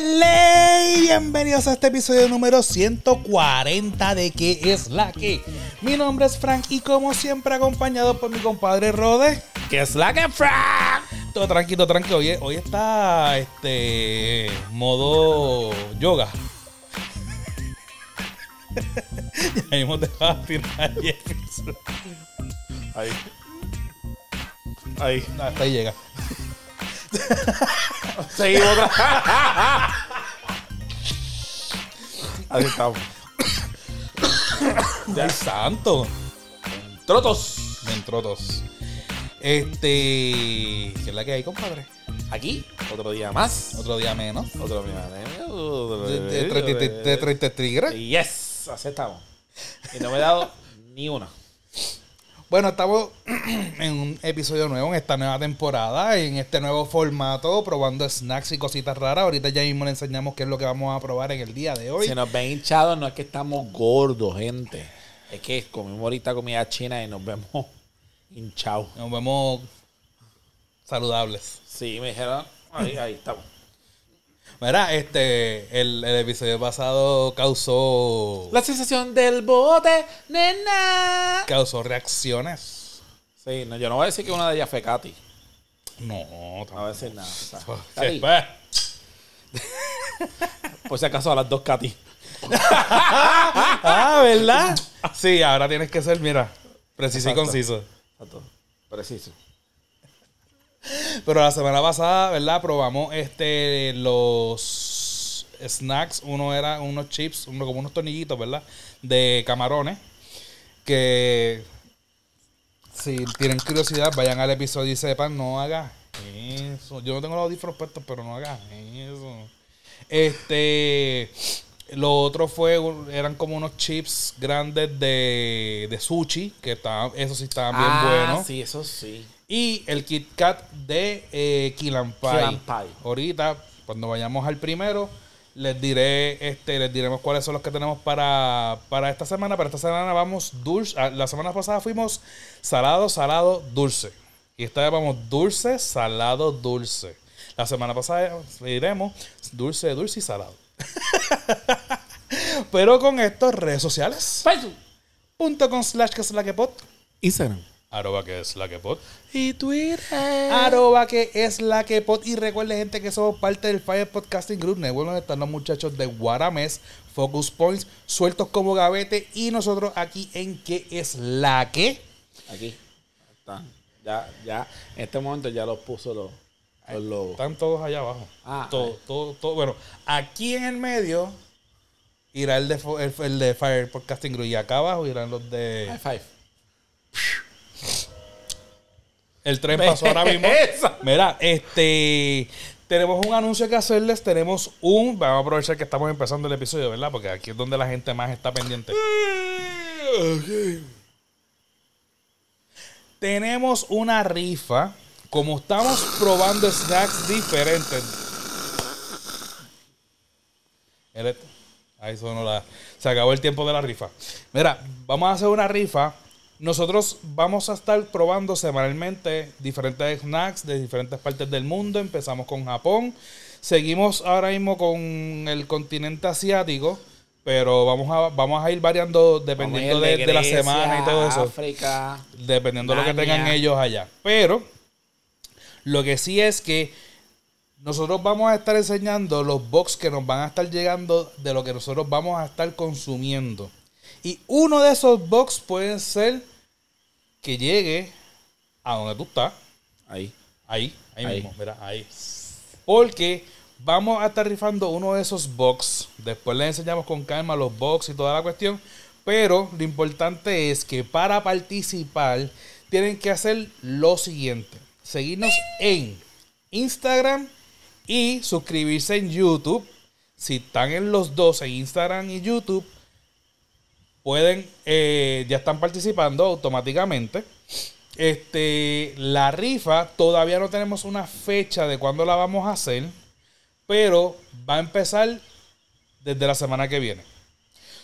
Ley, bienvenidos a este episodio número 140 de ¿Qué es la que? Mi nombre es Frank y como siempre acompañado por mi compadre Rode. ¿Qué es la que Frank? Todo tranquilo, tranquilo. Hoy, hoy está este modo yoga. ya hemos dejado tirar Jefferson. Ahí. Ahí. No, hasta ahí llega. Seguimos otra. Ahí estamos. ¡Ay, santo! Trotos. Mentrotos. Este. ¿Qué es la que hay, compadre? Aquí, otro día más. Otro día menos. Otro día 30 tigres. Yes, así estamos. Y no me he dado ni una. Bueno, estamos en un episodio nuevo, en esta nueva temporada, en este nuevo formato, probando snacks y cositas raras. Ahorita ya mismo le enseñamos qué es lo que vamos a probar en el día de hoy. Si nos ven hinchados, no es que estamos gordos, gente. Es que comimos ahorita comida china y nos vemos hinchados. Nos vemos saludables. Sí, me dijeron. Ahí, ahí estamos. Mira, este, el, el episodio pasado causó, La sensación del bote, nena. causó reacciones. Sí, no, yo no voy a decir que una de ellas fue Katy. No, No voy a decir nada. Katy, Pues, por si acaso a las dos Katy. Ah, ¿verdad? Sí, ahora tienes que ser, mira, preciso y conciso. Exacto. Preciso. Pero la semana pasada, ¿verdad? Probamos este los snacks. Uno era unos chips, uno como unos tornillitos, ¿verdad? De camarones. Que si tienen curiosidad, vayan al episodio y sepan, no hagas eso. Yo no tengo los audífonos puestos, pero no hagas eso. Este. Lo otro fue, eran como unos chips grandes de, de sushi, que estaban, esos sí estaban bien ah, buenos. sí, eso sí. Y el Kit Kat de eh, Pie. Ahorita, cuando vayamos al primero, les diré, este, les diremos cuáles son los que tenemos para, para esta semana. Para esta semana vamos dulce. ah, La semana pasada fuimos salado, salado, dulce. Y esta vez vamos dulce, salado, dulce. La semana pasada iremos dulce, dulce y salado. Pero con estos redes sociales. Facebook. Punto con slash que es la que pot. Instagram. Arroba que es la que pot. Y Twitter. Arroba que es la que pod. Y recuerden, gente, que somos parte del Fire Podcasting Group Network, donde están los muchachos de Guaramés, Focus Points, sueltos como gavete. Y nosotros aquí en que es la que. Aquí. Está. Ya, ya. En este momento ya los puso los, los logos. Están todos allá abajo. Ah, todo, todo, todo. Bueno, aquí en el medio irá el de, el, el de Fire Podcasting Group. Y acá abajo irán los High de. five. El tren pasó ahora mismo. Mira, este. Tenemos un anuncio que hacerles. Tenemos un. Vamos a aprovechar que estamos empezando el episodio, ¿verdad? Porque aquí es donde la gente más está pendiente. Tenemos una rifa. Como estamos probando snacks diferentes. Ahí sonó la. Se acabó el tiempo de la rifa. Mira, vamos a hacer una rifa. Nosotros vamos a estar probando semanalmente diferentes snacks de diferentes partes del mundo. Empezamos con Japón. Seguimos ahora mismo con el continente asiático. Pero vamos a, vamos a ir variando dependiendo ir de, de la semana y todo eso África. dependiendo de lo que tengan ellos allá. Pero lo que sí es que nosotros vamos a estar enseñando los box que nos van a estar llegando de lo que nosotros vamos a estar consumiendo. Y uno de esos box puede ser que llegue a donde tú estás. Ahí. Ahí, ahí, Ahí. mismo, mira, ahí. Porque vamos a estar rifando uno de esos box. Después les enseñamos con calma los box y toda la cuestión. Pero lo importante es que para participar tienen que hacer lo siguiente. Seguirnos en Instagram y suscribirse en YouTube. Si están en los dos, en Instagram y YouTube, pueden, eh, ya están participando automáticamente. Este, la rifa, todavía no tenemos una fecha de cuándo la vamos a hacer, pero va a empezar desde la semana que viene.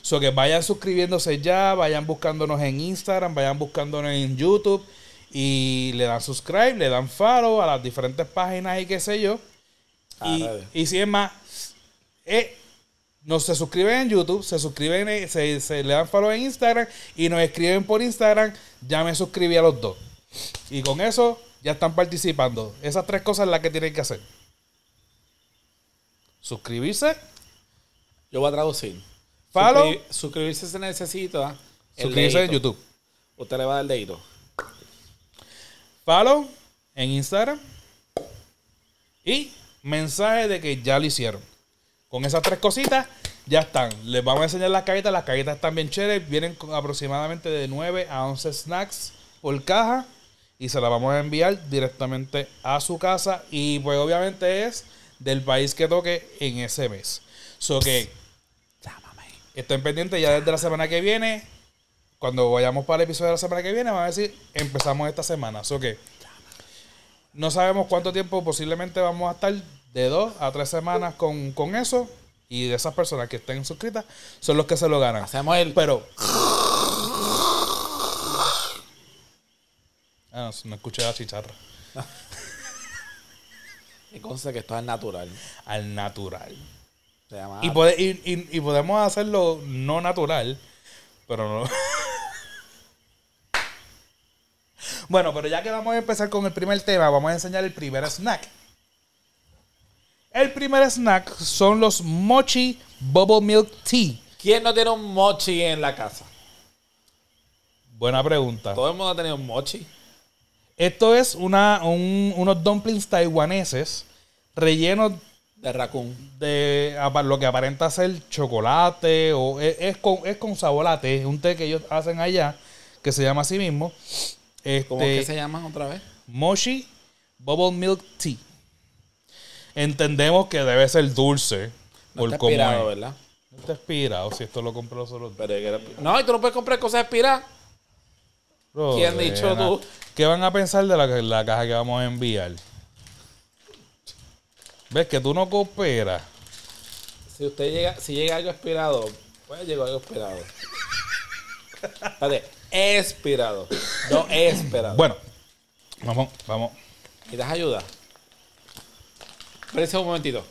So que vayan suscribiéndose ya, vayan buscándonos en Instagram, vayan buscándonos en YouTube y le dan subscribe, le dan follow a las diferentes páginas y qué sé yo. Y, redes. y si es más, Eh, nos se suscriben en YouTube, se suscriben, en- se, se le dan follow en Instagram y nos escriben por Instagram. Ya me suscribí a los dos. Y con eso ya están participando. Esas tres cosas las que tienen que hacer. Suscribirse, Yo voy a traducir. Follow. Suscri- suscribirse se necesita. suscribirse en. YouTube. Usted le va a dar el dedito. Follow en Instagram. Y mensaje de que ya lo hicieron. Con esas tres cositas, ya están. Les vamos a enseñar las cajitas. Las cajitas están bien chéveres. Vienen con aproximadamente de 9 a 11 snacks por caja. Y se las vamos a enviar directamente a su casa. Y pues obviamente es del país que toque en ese mes. So que estén pendientes ya desde la semana que viene. Cuando vayamos para el episodio de la semana que viene, vamos a decir, empezamos esta semana. So que no sabemos cuánto tiempo posiblemente vamos a estar de dos a tres semanas con, con eso. Y de esas personas que estén suscritas son los que se lo ganan. Hacemos el. Pero. Ah, no, no escuché la chicharra. Y consta que esto es natural. Al natural. Se llama. Y, pode- y- y- y podemos hacerlo no natural, pero no. bueno, pero ya que vamos a empezar con el primer tema, vamos a enseñar el primer snack. El primer snack son los Mochi Bubble Milk Tea. ¿Quién no tiene un mochi en la casa? Buena pregunta. Todo el mundo ha tenido un mochi. Esto es una, un- unos dumplings taiwaneses rellenos De raccoon. de lo que aparenta ser chocolate o es, es con, es con té, es un té que ellos hacen allá que se llama así mismo. ¿Cómo es Este, que se llaman otra vez? Mochi Bubble Milk Tea. Entendemos que debe ser dulce No por está cómo expirado, es. ¿verdad? No está expirado, si esto lo compró solo. Pero era- No, y tú no puedes comprar cosas expiradas. ¿Quién ha dicho tú? ¿Qué van a pensar de la, la caja que vamos a enviar? ¿Ves que tú no cooperas? Si usted llega, si llega algo expirado, pues llegó algo expirado. Espérate, expirado. No esperado. Bueno, vamos, vamos. ¿Necesitas ayuda? Espérese un momentito.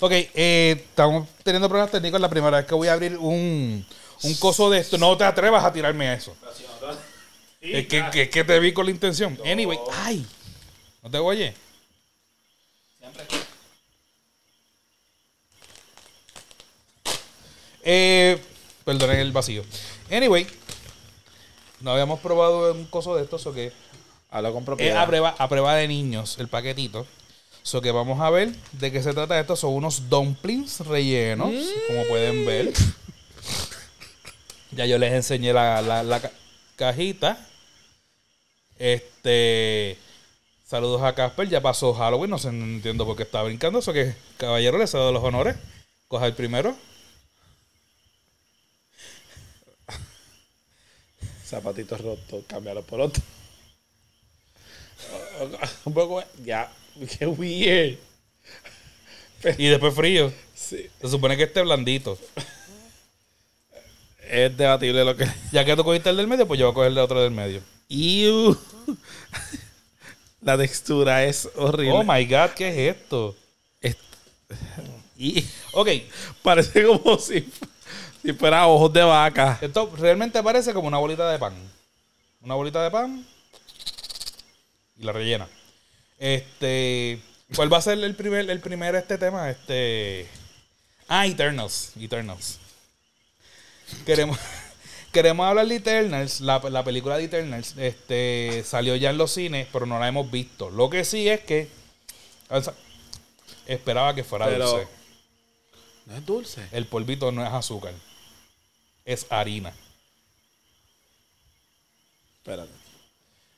Ok, eh, estamos teniendo problemas técnicos. La primera vez que voy a abrir un, un coso de esto. No te atrevas a tirarme a eso. Es que, que, que te vi con la intención. Anyway, ay. ¿No te oye? Eh, perdonen el vacío. Anyway, no habíamos probado un coso de estos, o que Habla con es propiedad. a prueba, a prueba de niños, el paquetito. So que vamos a ver de qué se trata esto. Son unos dumplings rellenos, como pueden ver. Ya yo les enseñé la, la- la ca- cajita. Este. Saludos a Casper. Ya pasó Halloween. No sé, no entiendo por qué está brincando. Eso que, caballero, le cedo los honores. Coja el primero. Zapatitos rotos, cambiarlo por otro. Un poco. Ya. Qué weird. Y después frío. Sí. Se supone que esté blandito. Es debatible lo que. Ya que tú cogiste el del medio, pues yo voy a coger el otro del medio. La textura es horrible. Oh my god, ¿qué es esto? Es- y Ok, parece como si, si fuera ojos de vaca. esto realmente parece como una bolita de pan. Una bolita de pan y la rellena. Este, ¿cuál va a ser el primer, el primer este tema? Este, ah, Eternals, Eternals. Queremos, queremos hablar de Eternals, la, la película de Eternals, este, salió ya en los cines, pero no la hemos visto. Lo que sí es que o sea, esperaba que fuera Pero- dulce. No es dulce. El polvito no es azúcar, es harina. Espérate.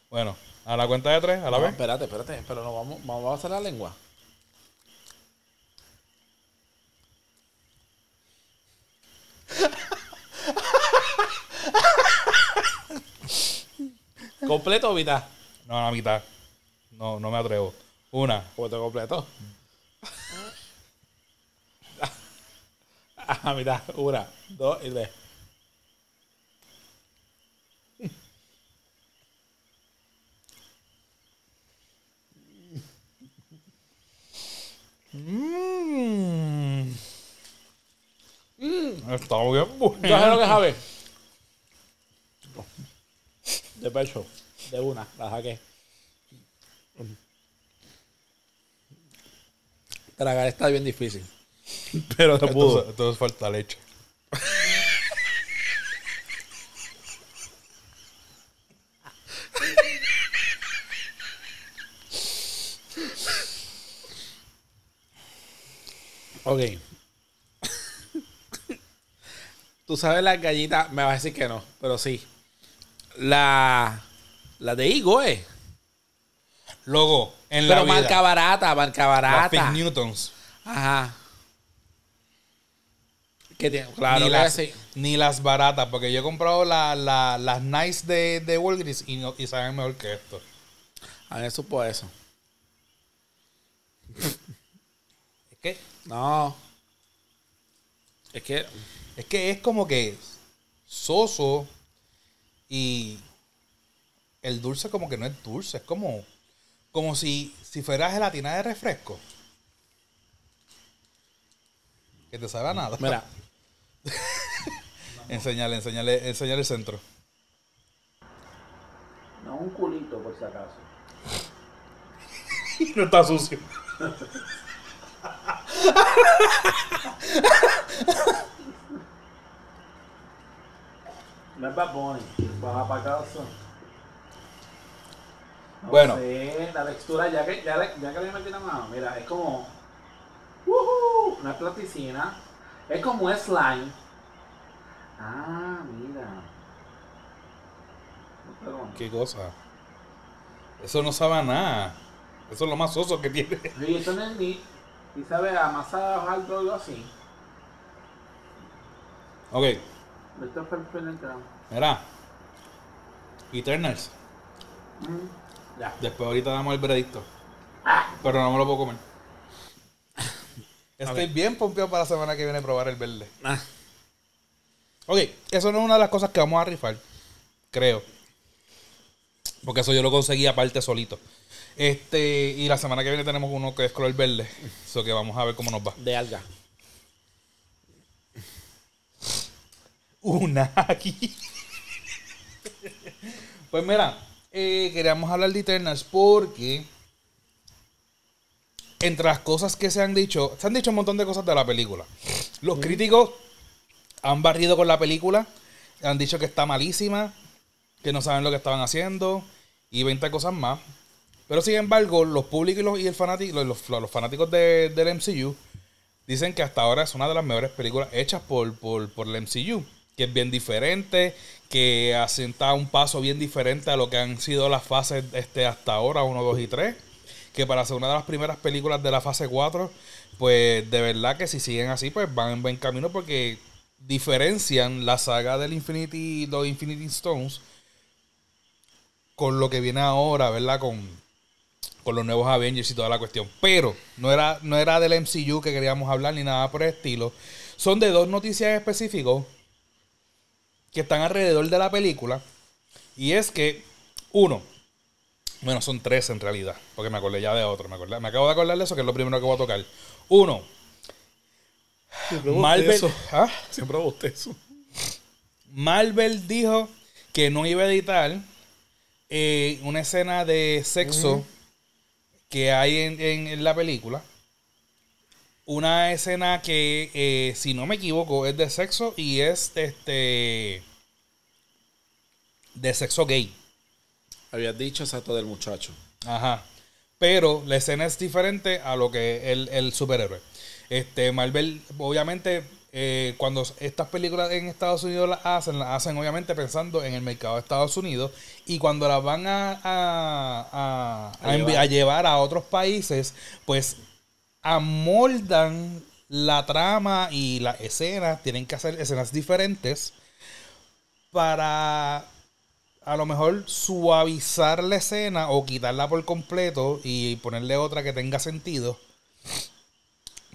Bueno, a la cuenta de tres, a la No, vez. espérate, espérate. Pero no vamos, vamos a hacer la lengua. ¿Completo o mitad? No, a la mitad. No, no me atrevo. Una. ¿O te completo? A mitad. Una, dos y tres. Mmm. Mm. Está bien bueno. ¿Tú sabes lo que sabe? De pecho. De una. La saqué. Tragar está bien difícil. Pero no pudo. Entonces, entonces falta leche. Ok. Tú sabes las gallitas, me vas a decir que no, pero sí. La, la de Higo, eh. Luego, en la Pero vida, marca barata, marca las barata. Fig Newtons. Ajá. ¿Qué tiene? Claro, ni, que las, sí. ni las baratas, porque yo he comprado la- la- las nice de, de Walgreens y, no, y saben mejor que esto. A mí supo eso. No. Es que. es que es como que soso y el dulce como que no es dulce, es como, como si, si fuera gelatina de refresco. Que te sabe a nada. Mira, Enseñale, enseñale, enseñale el centro. no un culito por si acaso. no está sucio. No es Bad Bunny. Baja para casa. No Bueno. sé, la textura, ya que, ya, que le metí la mano, mira, es como. ¡Woohoo! No es plasticina. Es como un slime. Ah, mira. Pero, ¿Qué cosa? Eso no sabe a nada. Eso es lo más soso que tiene. y esto no es ni. Y sabe a masa algo algo así. Ok, Esto es perfecto. mira. Eternals. Mm, Ya. Después ahorita damos el veredicto. Pero no me lo puedo comer. Estoy bien pompeado para la semana que viene probar el verde. Ah, Ok, eso no es una de las cosas que vamos a rifar. Creo. Porque eso yo lo conseguí aparte solito. Este, y la semana que viene tenemos uno que es color verde. Eso que vamos a ver cómo nos va. de alga. Una aquí. pues mira, eh, queríamos hablar de Eternals porque entre las cosas que se han dicho, se han dicho un montón de cosas de la película. Los críticos han barrido con la película, han dicho que está malísima, que no saben lo que estaban haciendo y 20 cosas más. Pero sin embargo, los públicos y los, el los, los- fanáticos de- del MCU dicen que hasta ahora es una de las mejores películas hechas por, por, por el MCU. Que es bien diferente, que asenta un paso bien diferente a lo que han sido las fases este, hasta ahora, 1, 2 y 3. Que para ser una de las primeras películas de la fase 4, pues de verdad que si siguen así, pues van en buen camino porque diferencian la saga del Infinity, los Infinity Stones con lo que viene ahora, ¿verdad? Con, con los nuevos Avengers y toda la cuestión. Pero no era, no era del MCU que queríamos hablar ni nada por el estilo. Son de dos noticias específicos que están alrededor de la película. Y es que, uno, bueno, son tres en realidad, porque me acordé ya de otro. Me, acordé- me acabo de acordar de eso, que es lo primero que voy a tocar. Uno, Marvel, ¿Ah? Siempre eso. Marvel dijo que no iba a editar eh, una escena de sexo que hay en, en- en la película. Una escena que, eh, si no me equivoco, es de sexo y es este de sexo gay. Habías dicho exacto del muchacho. Ajá. Pero la escena es diferente a lo que el, el superhéroe. Este, Marvel, obviamente, eh, cuando estas películas en Estados Unidos las hacen, las hacen obviamente pensando en el mercado de Estados Unidos. Y cuando las van a, a, a- llevar a otros países, pues amoldan la trama y las escenas. Tienen que hacer escenas diferentes para a lo mejor suavizar la escena o quitarla por completo y ponerle otra que tenga sentido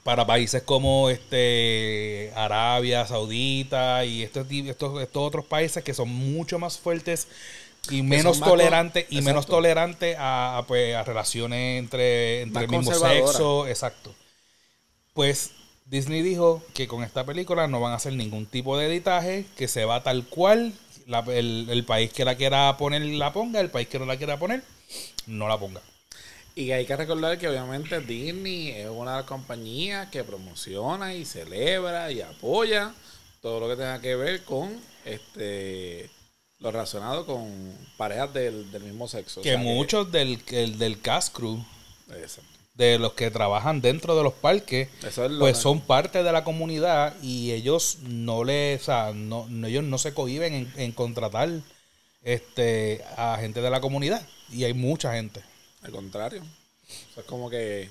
para países como este Arabia Saudita y estos, estos, estos otros países que son mucho más fuertes y menos tolerantes y menos exacto. tolerantes a, a, pues, a relaciones entre, entre el mismo sexo exacto pues Disney dijo que con esta película no van a hacer ningún tipo de editaje, que se va tal cual, la- el, el país que la quiera poner la ponga, el país que no la quiera poner no la ponga. Y hay que recordar que obviamente Disney es una de las compañías que promociona y celebra y apoya todo lo que tenga que ver con este lo relacionado con parejas del, del mismo sexo. O Que sea muchos del, el- del cast crew, Exacto. de los que trabajan dentro de los parques, Eso es lo pues que- son parte de la comunidad y ellos no le, o sea, no, no- ellos no se cohiben en, en contratar este a gente de la comunidad y hay mucha gente. Al contrario. Eso es como que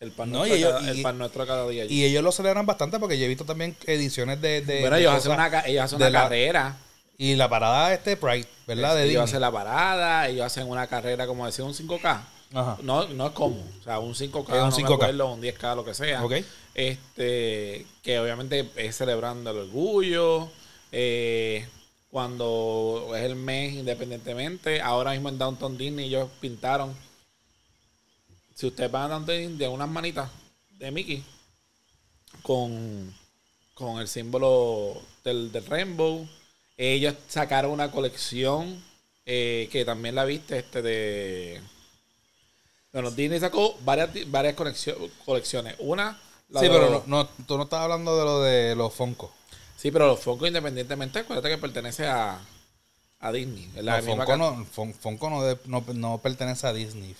el pan, No, nuestro, ellos- cada, el pan nuestro cada día. allí. Y ellos lo celebran bastante porque yo he visto también ediciones de, de bueno, de ellos hacen, una, ellos hacen una la- carrera. y la parada este Pride, ¿verdad? De ellos Disney. hacen la parada, ellos hacen una carrera, como decía, un 5K. Ajá. No, no es como, o sea, un 5K, Es un no me 5K. acuerdo, un 10K, lo que sea. Ok. Este, que obviamente es celebrando el orgullo. eh, cuando es el mes independientemente. Ahora mismo en Downtown Disney ellos pintaron. Si ustedes van a de unas manitas de Mickey con, con el símbolo del, del Rainbow. Ellos sacaron una colección eh, que también la viste, este de. Bueno, Disney sacó varias, varias colecciones. Una. la Sí, de pero los- no, no, tú no estás hablando de lo de los Funko. Sí, pero los Funko independientemente, acuérdate que pertenece a, a Disney. la Funko, ca- no, Funko no, de- no, no pertenece a Disney.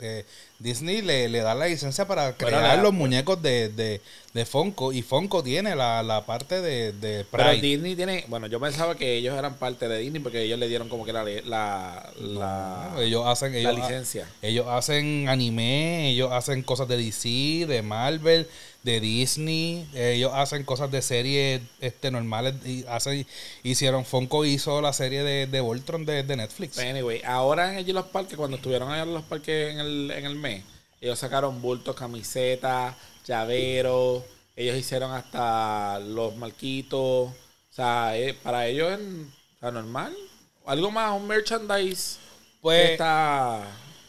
Eh, Disney le, le da la licencia para crear la- los muñecos de, de, de Funko y Funko tiene la, la parte de, de Pero. Disney tiene. Bueno, yo pensaba que ellos eran parte de Disney porque ellos le dieron como que la. la, la- No, ellos hacen la ellos, licencia. ellos hacen anime, ellos hacen cosas de DC, de Marvel, de Disney, ellos hacen cosas de series este normales y hacen hicieron Funko hizo la serie de, de Voltron de, de Netflix. Pero anyway, ahora en allí los parques, cuando estuvieron allá en los parques en el, en el mes, ellos sacaron bultos, camisetas, llaveros, ellos hicieron hasta los marquitos. O sea, eh, para ellos es o sea, normal. Algo más, un merchandise Pues- que está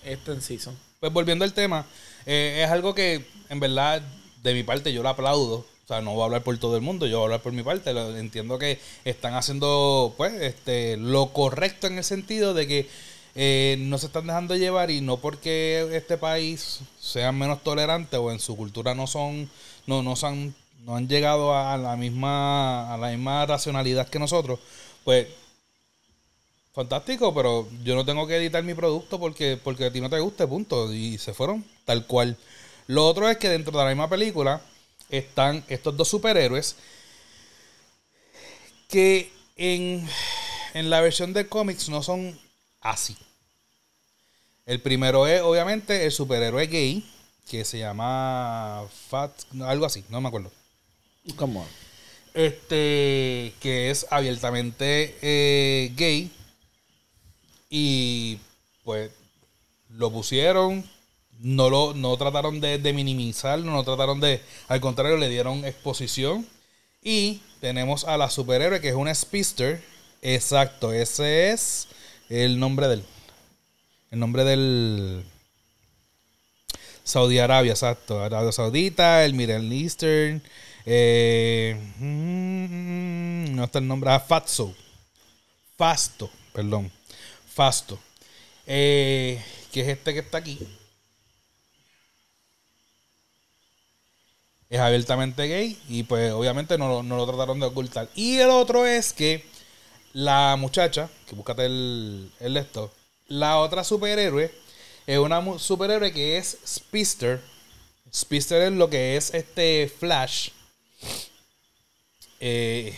este en season. Pues volviendo al tema, eh, es algo que en verdad de mi parte yo lo aplaudo. O sea, no voy a hablar por todo el mundo, yo voy a hablar por mi parte. Entiendo que están haciendo pues este lo correcto en el sentido de que eh, no se están dejando llevar y no porque este país sea menos tolerante o en su cultura no son no no han no han llegado a la misma a la misma racionalidad que nosotros, pues fantástico, pero yo no tengo que editar mi producto porque, porque a ti no te guste, punto. Y se fueron tal cual. Lo otro es que dentro de la misma película están estos dos superhéroes que en, en la versión de cómics no son así. El primero es, obviamente, el superhéroe gay, que se llama Fat, algo así, no me acuerdo ¿Cómo? este que es abiertamente eh, gay y pues lo pusieron no lo no trataron de, de minimizarlo no trataron de al contrario le dieron exposición y tenemos a la superhéroe que es una speedster exacto ese es el nombre del el nombre del Saudi Arabia, exacto. Arabia Saudita, el Middle Eastern. eh, mm, no está el nombre. Ah, Fatso. Fasto, perdón. Fasto. Eh, que es este que está aquí. Es abiertamente gay y pues obviamente no, no lo trataron de ocultar. Y el otro es que la muchacha, que búscate el, el esto, la otra superhéroe es una superhéroe que es Speedster. Speedster es lo que es este Flash. Eh.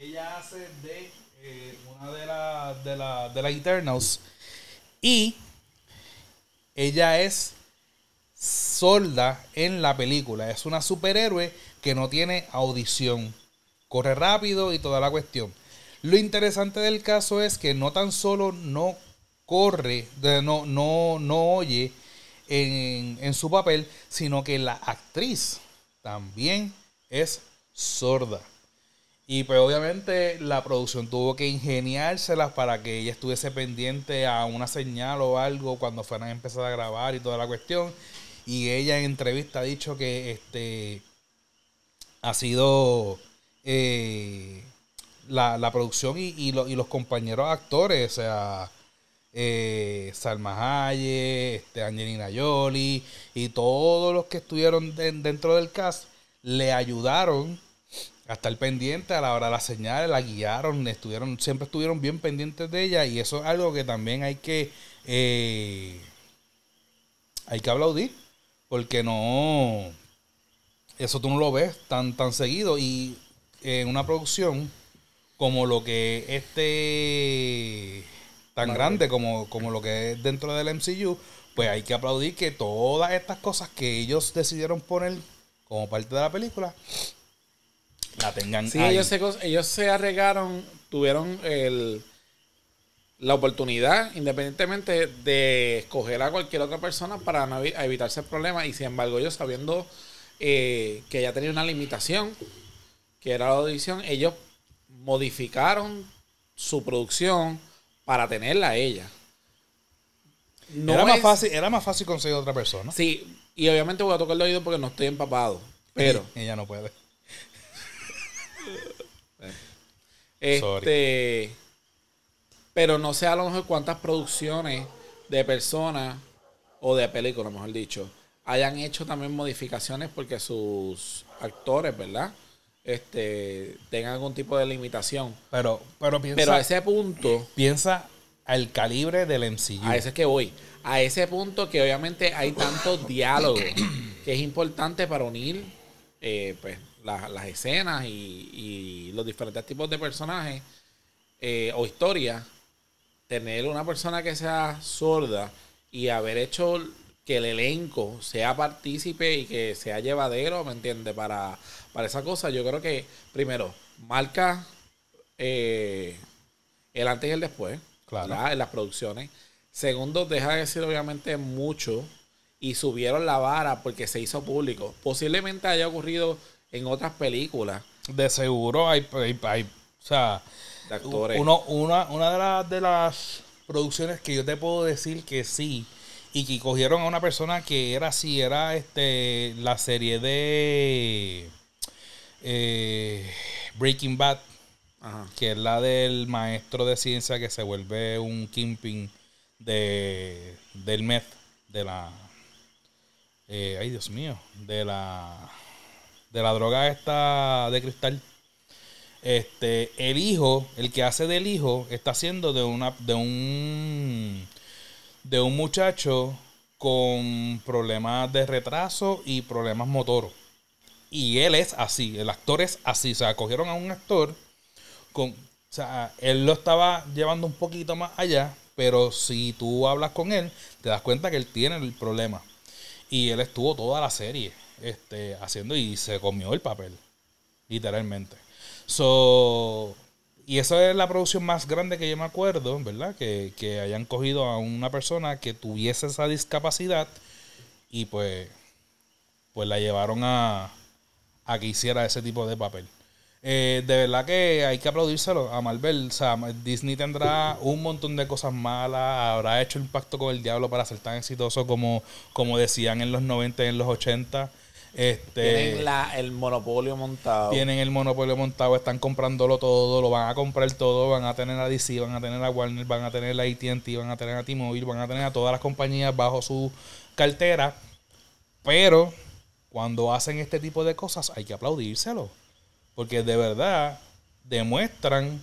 Ella hace de eh, una de las de la, Eternals. Y ella es sorda en la película. Es una superhéroe que no tiene audición. Corre rápido y toda la cuestión. Lo interesante del caso es que no tan solo no corre, no, no, no oye en, en su papel, sino que la actriz también es sorda. Y pues obviamente la producción tuvo que ingeniárselas para que ella estuviese pendiente a una señal o algo cuando fueran a empezar a grabar y toda la cuestión. Y ella en entrevista ha dicho que este ha sido eh, la, la, producción y, y, y, los compañeros actores, o sea, eh, Salma Hayek, este, Angelina Jolie y todos los que estuvieron dentro del cast le ayudaron a estar pendiente a la hora de las señales, la guiaron, estuvieron, siempre estuvieron bien pendientes de ella y eso es algo que también hay que eh, hay que aplaudir porque no eso tú no lo ves tan tan seguido. Y en una producción como lo que este tan grande como, como lo que es dentro del MCU, pues hay que aplaudir que todas estas cosas que ellos decidieron poner como parte de la película la tengan sí, Ellos se, ellos se arriesgaron, tuvieron el, la oportunidad, independientemente de escoger a cualquier otra persona para evitarse el problema, y sin embargo, ellos sabiendo eh, que ya tenía una limitación, que era la audición, ellos modificaron su producción para tenerla a ella. era, más fácil, era más fácil conseguir otra persona. Sí, y obviamente voy a tocar el oído porque no estoy empapado. Pero. ella no puede. este. Pero no sé a lo mejor cuántas producciones de personas o de películas, mejor dicho, hayan hecho también modificaciones porque sus actores, ¿verdad? este, tenga algún tipo de limitación. Pero, pero piensa. Pero a ese punto. Piensa al calibre del MCU. A ese es que voy. A ese punto que obviamente hay tanto diálogo que es importante para unir eh, pues, las escenas y, los diferentes tipos de personajes eh, o historias. Tener una persona que sea sorda y haber hecho que el elenco sea partícipe y que sea llevadero, ¿me entiendes? Para, para esa cosa, yo creo que, primero, marca eh, el antes y el después, claro. En las producciones. Segundo, deja de decir obviamente mucho y subieron la vara porque se hizo público. Posiblemente haya ocurrido en otras películas. De seguro hay, hay, o sea, actores. Uno, una, una de, las de las producciones que yo te puedo decir que sí y que cogieron a una persona que era así, era este la serie de eh, Breaking Bad, que es la del maestro de ciencia que se vuelve un kimping de, del meth, de la... Eh, ay, Dios mío, de la... De la droga esta de cristal. Este, el hijo, el que hace del hijo, está haciendo de una, de un, de un muchacho con problemas de retraso y problemas motoros. Y él es así, el actor es así. O sea, cogieron a un actor con. O sea, él lo estaba llevando un poquito más allá, pero si tú hablas con él, te das cuenta que él tiene el problema. Y él estuvo toda la serie este, haciendo y se comió el papel, literalmente. So, y esa es la producción más grande que yo me acuerdo, ¿verdad? Que, que hayan cogido a una persona que tuviese esa discapacidad y pues, pues la llevaron a, a que hiciera ese tipo de papel. Eh, de verdad que hay que aplaudírselo a Marvel. O sea, Disney tendrá un montón de cosas malas, habrá hecho un pacto con el diablo para ser tan exitoso como, como decían en los 90 y en los 80. Este, tienen la, el monopolio montado. Tienen el monopolio montado, están comprándolo todo, lo van a comprar todo, van a tener a DC, van a tener a Warner, van a tener a AT&T, van a tener a T-Mobile, van a tener a todas las compañías bajo su cartera. Pero cuando hacen este tipo de cosas hay que aplaudírselo. Porque de verdad demuestran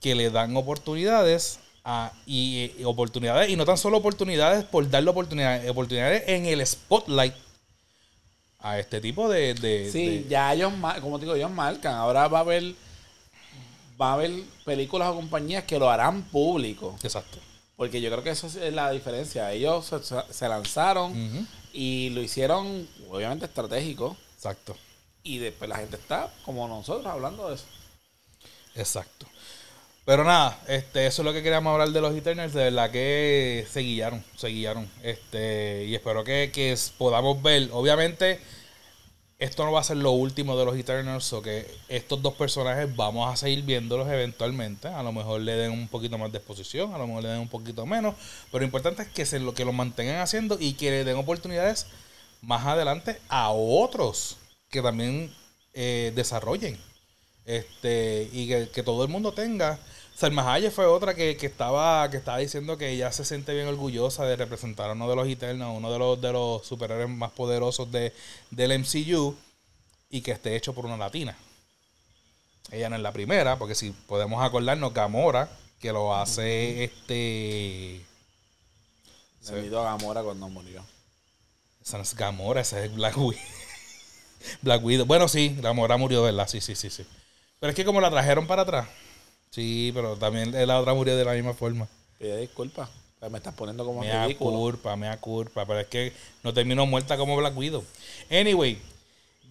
que le dan oportunidades a, y, oportunidades, y no tan solo oportunidades por darle oportunidades, oportunidades en el spotlight a este tipo de... de sí, ya ellos, como digo, ellos marcan. Ahora va a haber va a haber películas o compañías que lo harán público. Exacto. Porque yo creo que eso es la diferencia. Ellos se, lanzaron y lo hicieron, obviamente, estratégico. Exacto. Y después la gente está, como nosotros, hablando de eso. Exacto. Pero nada, este, eso es lo que queríamos hablar de los Eternals. De verdad que se guiaron, se guiaron. Este, y espero que, que podamos ver. Obviamente, esto no va a ser lo último de los Eternals, o que estos dos personajes vamos a seguir viéndolos eventualmente. A lo mejor le den un poquito más de exposición, a lo mejor le den un poquito menos. Pero lo importante es que se lo que lo mantengan haciendo y que le den oportunidades más adelante a otros que también eh, desarrollen. Este, y que, que todo el mundo tenga. Salma Hayek fue otra que, que estaba que estaba diciendo que ella se siente bien orgullosa de representar a uno de los Eternals, uno de los de los superhéroes más poderosos de, del MCU y que esté hecho por una latina. Ella no es la primera, porque si podemos acordarnos, Gamora, que lo hace este. Se a Gamora cuando murió. Esa no es Gamora, esa es Black Widow. Black Widow. Bueno, sí, Gamora murió, ¿verdad? Sí, sí, sí, sí. Pero es que como la trajeron para atrás. Sí, pero también la otra murió de la misma forma. Pide disculpas. Me estás poniendo como Me ridículo. culpa, me culpa. Pero es que no terminó muerta como Black Widow. Anyway,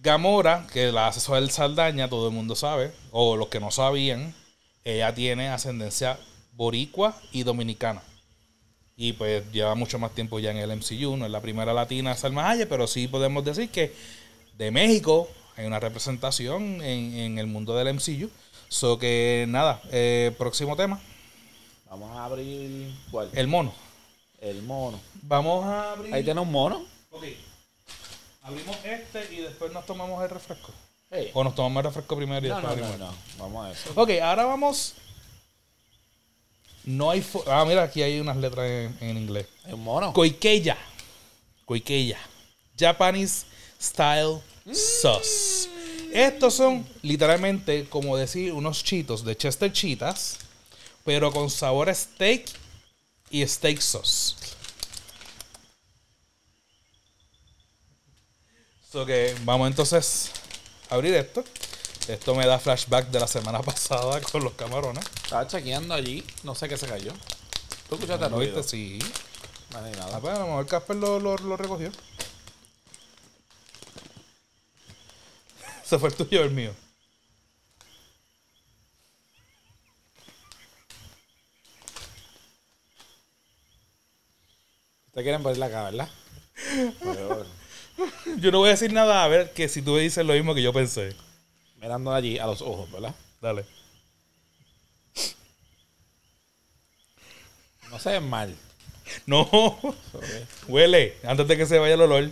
Gamora, que la hace el Saldaña, todo el mundo sabe, o los que no sabían, ella tiene ascendencia boricua y dominicana. Y pues lleva mucho más tiempo ya en el MCU, no es la primera latina Salma Hayek, pero sí podemos decir que de México hay una representación en, en el mundo del MCU. So que nada, eh, próximo tema, Vamos a abrir. ¿Cuál? el mono. El mono. Vamos a abrir. Ahí tiene un mono. Ok. Abrimos este y después nos tomamos el refresco. Hey. O nos tomamos el refresco primero y No, después no, abrimos. no. Vamos a eso. Ok, ahora vamos. No hay. fo- Ah, mira, aquí hay unas letras en, en inglés. Un mono. Koikeya. Koikeya. Japanese Style Sauce. Estos son literalmente, como decir, unos chitos de Chester Cheetahs, pero con sabor a steak y steak sauce. So que vamos entonces a abrir esto. Esto me da flashback de la semana pasada con los camarones. Estaba chequeando allí. No sé qué se cayó. ¿Tú escuchaste el ¿No ruido? viste? Sí. No hay Ah, nada. pues, a lo mejor Casper lo, lo, lo recogió. Se fue el tuyo el mío. Ustedes quieren verla acá, ¿verdad? Yo no voy a decir nada a ver que si tú me dices lo mismo que yo pensé. mirando allí a los ojos, ¿verdad? Dale. No se ven mal. No, huele antes de que se vaya el olor.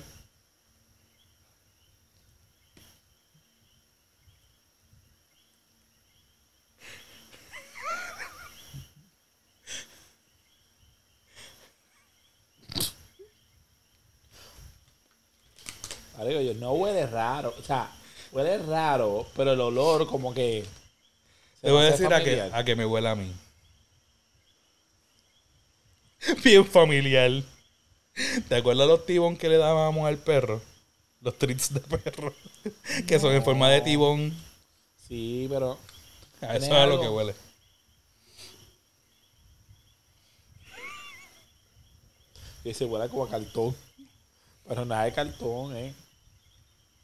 Digo yo, no huele raro. O sea, huele raro, pero el olor como que... Te voy a decir a que, a que me huele a mí. Bien familiar. ¿Te acuerdas los tibón que le dábamos al perro? Los treats de perro. que son en forma de tibón. Sí, pero... A eso es a lo que huele. Que se huele como a cartón. Pero nada de cartón, ¿eh?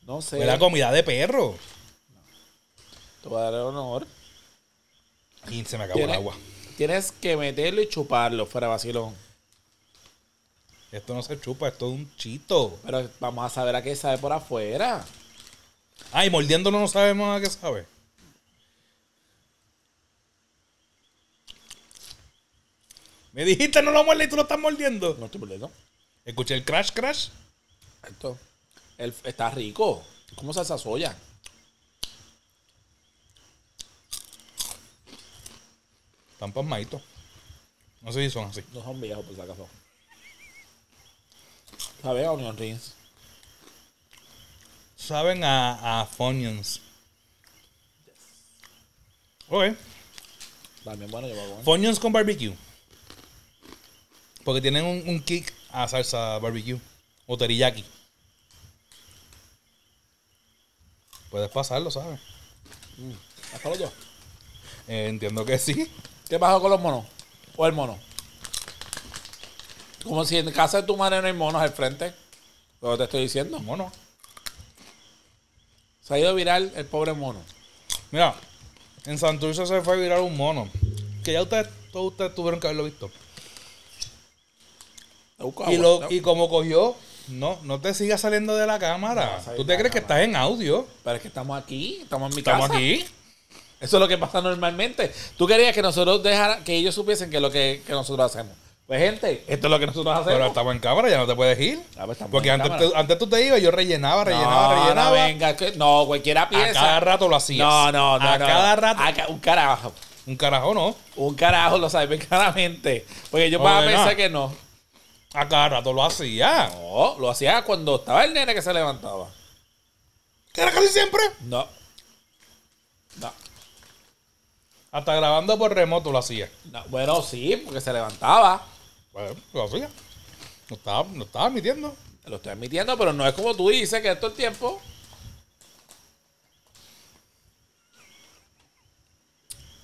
No sé. Huele a comida de perro. Te voy a dar el honor. Y se me acabó el agua. Tienes que meterlo y chuparlo fuera vacilón. Esto no se chupa, esto es un chito. Pero vamos a saber a qué sabe por afuera. Ay, mordiéndolo no sabemos a qué sabe. Me dijiste no lo muerdes y tú lo estás mordiendo. No estoy mordiendo. Escuché el crash crash. Esto. El- está rico. ¿Cómo salsa soya? Están pasmaditos. No sé si son así. No son viejos, por si acaso. ¿Sabe a onion rings? Saben a, a Funyuns. Ok. También bueno, yo voy a. Funyuns con barbecue. Porque tienen un, un kick a salsa barbecue. O teriyaki. Puedes pasarlo, ¿sabes? Hasta los dos. Eh, entiendo que sí. ¿Qué pasó con los monos? ¿O el mono? Como si en casa de tu madre no hay monos al frente. Lo que te estoy diciendo. Mono. Se ha ido viral el pobre mono. Mira, en Santurce se fue a virar un mono. Que ya ustedes, todos ustedes tuvieron que haberlo visto. Lo, y como cogió no, no te sigas saliendo de la cámara. No a ¿Tú te crees que estás en audio? Pero es que estamos aquí, estamos en mi Estamos casa. aquí. Eso es lo que pasa normalmente. Tú querías que nosotros dejara, que ellos supiesen que es lo que, que nosotros hacemos. Pues gente, esto es lo que nosotros hacemos. Pero estamos en cámara, ya no te puedes ir. Ah, pues estamos Porque antes, antes tú te ibas, yo rellenaba, rellenaba, no, rellenaba. No, venga, no, cualquiera a piensa. cada rato lo hacías. No, no, no. A no. cada rato. A un carajo. Un carajo no. Un carajo lo saben claramente. Porque yo No, a de pensar que no. A cada rato lo hacía. No, lo hacía cuando estaba el nene que se levantaba. Que era casi siempre. No. No. Hasta grabando por remoto lo hacía. no. Bueno, sí, porque se levantaba. Bueno, lo hacía. No estaba, no estaba admitiendo. Lo estoy admitiendo, pero no es como tú dices que es todo el tiempo.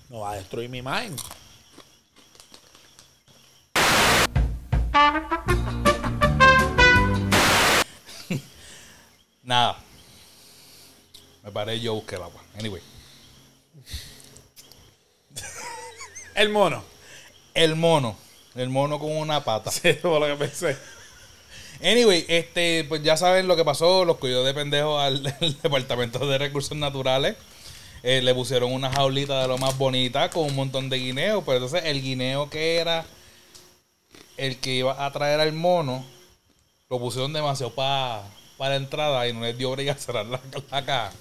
No va a destruir mi imagen. Nada. Me paré y yo busqué el agua. Anyway. El mono. El mono. El mono con una pata. Sí, fue lo que pensé. Anyway, este, pues ya saben lo que pasó. Los cuidó de pendejos al, al Departamento de Recursos Naturales. Eh, le pusieron una jaulita de lo más bonita con un montón de guineos. Pero entonces el guineo que era el que iba a traer al mono, lo pusieron demasiado para la entrada y no les dio briga a cerrar la, la caja.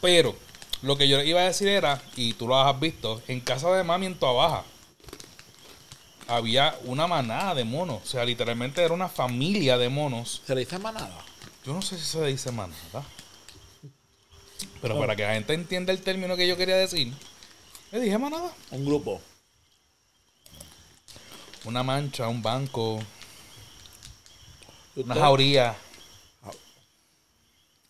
Pero lo que yo iba a decir era, y tú lo has visto, en casa de mami en Toa Baja había una manada de monos. O sea, literalmente era una familia de monos. ¿Se le dice manada? Yo no sé si se dice manada. Pero para que la gente entienda el término que yo quería decir, le dije manada. Un grupo. Una mancha, un banco, una jauría. Ja-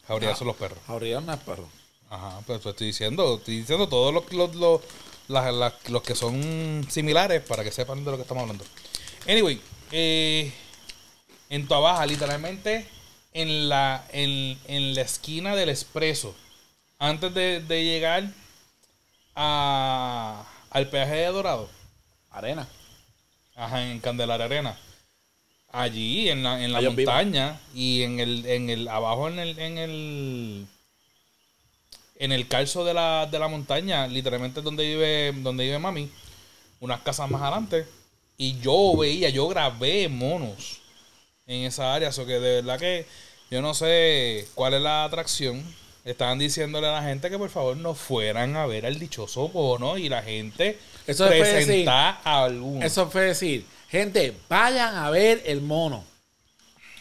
Jauría Ah. son los perros. Jauría no es perro. Ajá, pero te estoy diciendo, estoy diciendo todos los, los, los, las- las- los que son similares para que sepan de lo que estamos hablando. Anyway, eh, en Toa Baja, literalmente en la, en, en la esquina del expreso, antes de, de llegar a, al peaje de Dorado, Arena. Ajá, en Candelaria Arena, allí en la, en la Ellos viven. montaña y en el, en el abajo en el, en el en el calzo de la, de la montaña, literalmente donde vive, donde vive mami, unas casas más adelante. Y yo veía, yo grabé monos en esa área. Eso que de verdad que yo no sé cuál es la atracción. Estaban diciéndole a la gente que por favor no fueran a ver al dichoso mono y la gente Eso presenta a alguno. Eso fue decir, gente, vayan a ver el mono.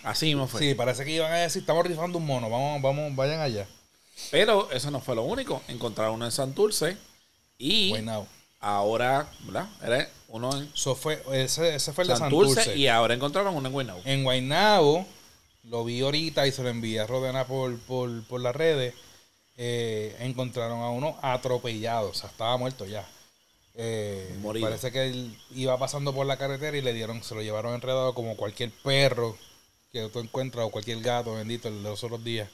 Así mismo fue. Sí, parece que iban a decir, estamos rifando un mono, vamos, vamos, vayan allá. Pero eso no fue lo único. Encontraron uno en Santurce y Guaynabo. ahora, ¿verdad? Era uno en Eso fue, ese, ese fue el de Santurce, Santurce. y ahora encontraron uno en Guaynabo. En Guaynabo, lo vi ahorita y se lo envié a Rodena por, por, por las redes. eh, encontraron a uno atropellado, o sea, estaba muerto ya. Eh, parece que él iba pasando por la carretera y le dieron, se lo llevaron enredado como cualquier perro que tú encuentras o cualquier gato, bendito, el de los otros días.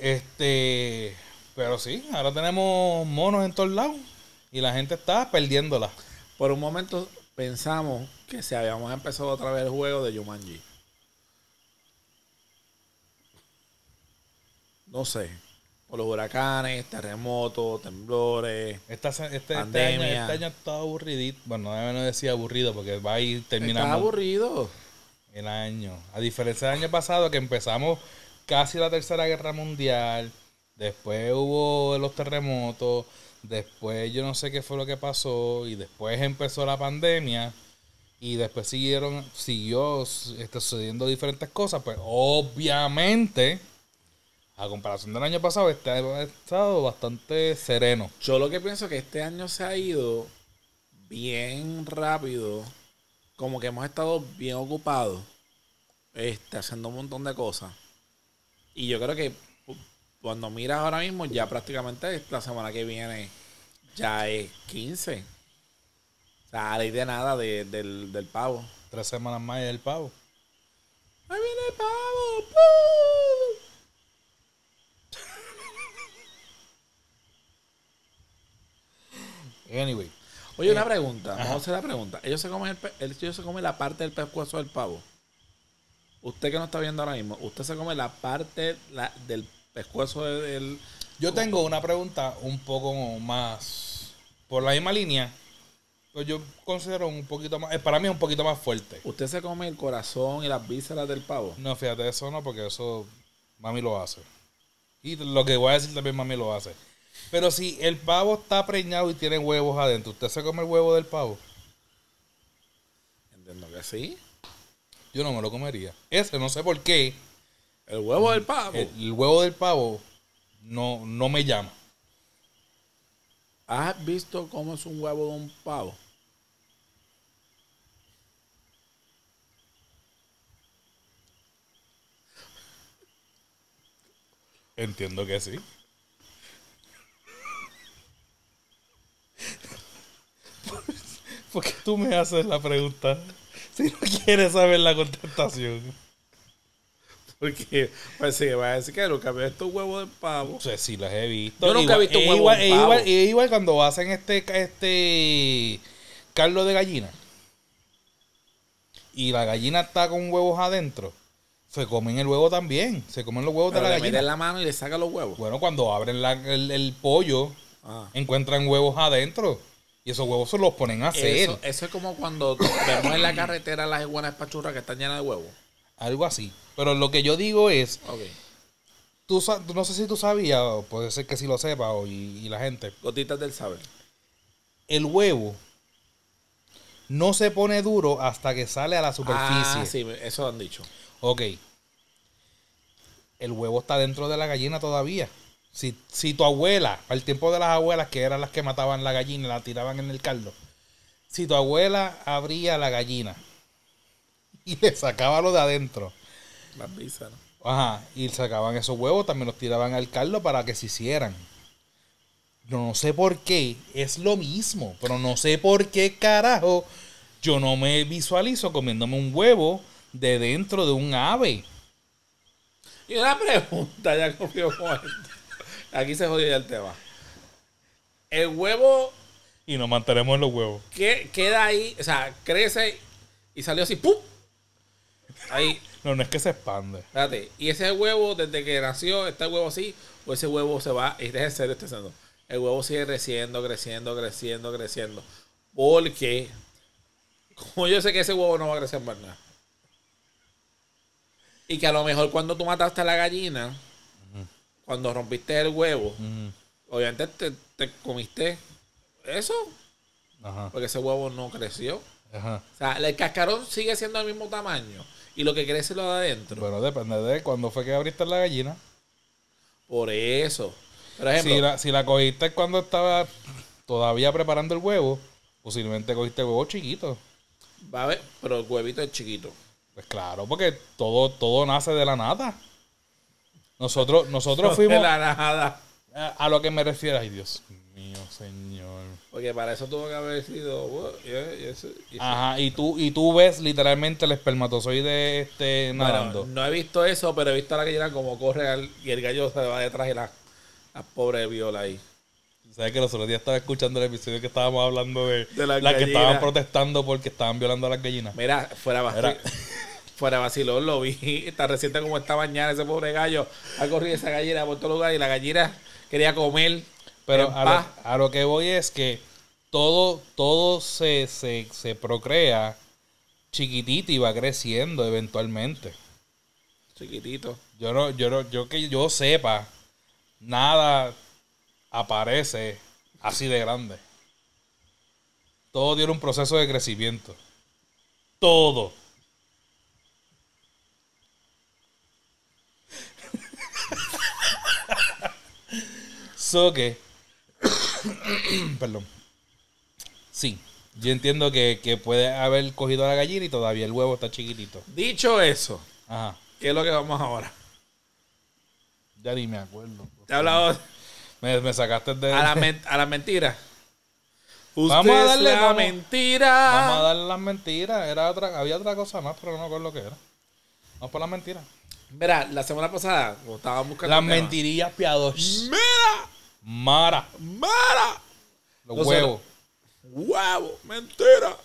Este, pero sí, ahora tenemos monos en todos lados y la gente está perdiéndola. Por un momento pensamos que si habíamos empezado otra vez el juego de Jumanji. No sé. Por los huracanes, terremotos, temblores. Esta, este, este, año, este año está aburridito. Bueno, no decía aburrido porque va a ir Está terminando aburrido. el año. A diferencia del año pasado que empezamos casi la tercera guerra mundial. Después hubo los terremotos. Después yo no sé qué fue lo que pasó. Y después empezó la pandemia. Y después siguieron, siguió este, sucediendo diferentes cosas. Pues obviamente, a comparación del año pasado, este año ha estado bastante sereno. Yo lo que pienso que este año se ha ido bien rápido. Como que hemos estado bien ocupados. Este, haciendo un montón de cosas. Y yo creo que cuando miras ahora mismo, ya prácticamente la semana que viene ya es 15. O sea, a ley de nada de- del, del pavo. Tres semanas más y el pavo. ¡Ahí viene el pavo! ¡Pum! Anyway. Oye, una pregunta. Vamos a hacer la pregunta. Ellos se comen, el ellos se comen la parte del pescuezo del pavo. Usted que no está viendo ahora mismo, usted se come la parte la- del pescuezo de- del... Yo tengo una pregunta un poco más por la misma línea. Pues yo considero un poquito más, eh, para mí es un poquito más fuerte. Usted se come el corazón y las vísceras del pavo. No, fíjate, eso no, porque eso mami lo hace. Y lo que voy a decir también mami lo hace. Pero si el pavo está preñado y tiene huevos adentro, ¿usted se come el huevo del pavo? Entiendo que sí. Yo no me lo comería. Ese no sé por qué. El huevo del pavo. El, el huevo del pavo no, no me llama. ¿Has visto cómo es un huevo de un pavo? Entiendo que sí. ¿Por qué tú me haces la pregunta? Si no quieres saber la contestación. Porque pues sí, va a decir que nunca veo estos huevos de pavo. O sea, sí las he visto. Yo nunca he Igual- visto un es huevo igual, de pavo. igual- cuando hacen este, este caldo de gallina. Y la gallina está con huevos adentro. Se comen el huevo también. Se comen los huevos Pero de la le gallina. meten la mano y le saca los huevos. Bueno, cuando abren la- el, el pollo, Ah. encuentran huevos adentro. Y esos huevos se los ponen a hacer. Eso, eso es como cuando vemos en la carretera las iguanas pachurras que están llenas de huevos. Algo así. Pero lo que yo digo es, Ok. tú, no sé si tú sabías, o puede ser que sí lo sepa, o, y, y la gente, Gotitas del saber. el huevo no se pone duro hasta que sale a la superficie. Ah, sí, eso han dicho. Ok. El huevo está dentro de la gallina todavía. Si, si tu abuela, al tiempo de las abuelas, que eran las que mataban la gallina y la tiraban en el caldo, si tu abuela abría la gallina y le sacaba lo de adentro, Las vísceras. Ajá, y sacaban esos huevos, también los tiraban al caldo para que se hicieran. No, no sé por qué, es lo mismo, pero no sé por qué carajo yo no me visualizo comiéndome un huevo de dentro de un ave. Y una pregunta, ya conmigo con esto. Aquí se jodió ya el tema. El huevo Y nos mantenemos en los huevos. que queda ahí, o sea, crece y salió así, ¡pum! Ahí, No, no es que se expande. espérate. Y ese huevo, desde que nació, está el huevo así, o ese huevo se va, y es en serio, este haciendo. El huevo sigue creciendo, creciendo, creciendo, creciendo. Porque, como yo sé que ese huevo no va a crecer más nada. Y que a lo mejor cuando tú mataste a la gallina, cuando rompiste el huevo, obviamente te, te comiste eso, Ajá, porque ese huevo no creció. ajá. O sea, el cascarón sigue siendo del mismo tamaño. Y lo que crece lo de adentro. Bueno, depende de cuándo fue que abriste la gallina. Por eso. Por ejemplo, Si la, si la cogiste cuando estaba todavía preparando el huevo, posiblemente cogiste huevo chiquito. va a ver, pero el huevito es chiquito. Pues claro, porque todo, todo nace de la nada. Nosotros, nosotros De fuimos la nada. a, a lo que me refiero. Ay, Dios mío, señor. Porque para eso tuvo que haber sido. y- Ajá, y tú, y tú ves literalmente el espermatozoide este Bueno, nadando. no he visto eso, pero he visto a la gallina como corre al- y el gallo se va detrás y la, la pobre viola ahí. ¿Sabes que los otros días estaba escuchando el episodio que estábamos hablando de, De las las que estaban protestando porque estaban violando a las gallinas? Mira, fuera Era- vacilón. Fuera vacilón, lo vi. Está reciente como esta mañana ese pobre gallo. Ha corrido esa gallina por todo lugar y la gallina quería comer. Pero a lo, a lo que voy es que todo, todo se, se, se procrea chiquitito y va creciendo eventualmente. Chiquitito. Yo no, yo no, yo que yo sepa, nada aparece así de grande. Todo tiene un proceso de crecimiento. Todo. so que, perdón. Sí, yo entiendo que, que puede haber cogido a la gallina y todavía el huevo está chiquitito. Dicho eso, Ajá, ¿qué es lo que vamos ahora? ya ni me acuerdo. Te he hablado Me, me sacaste de... a la, men- a la mentira. Usted Vamos a es darle, la vamos- mentira. Vamos a darle las mentiras. Era otra, había otra cosa más, pero no me acuerdo lo que era. Vamos por las mentiras. Mira, la semana pasada, como estábamos buscando. Las el tema, mentirillas piadosas. ¡Mira! Mara. ¡Mara! Los huevos. ¡Huevo! ¡Mentira!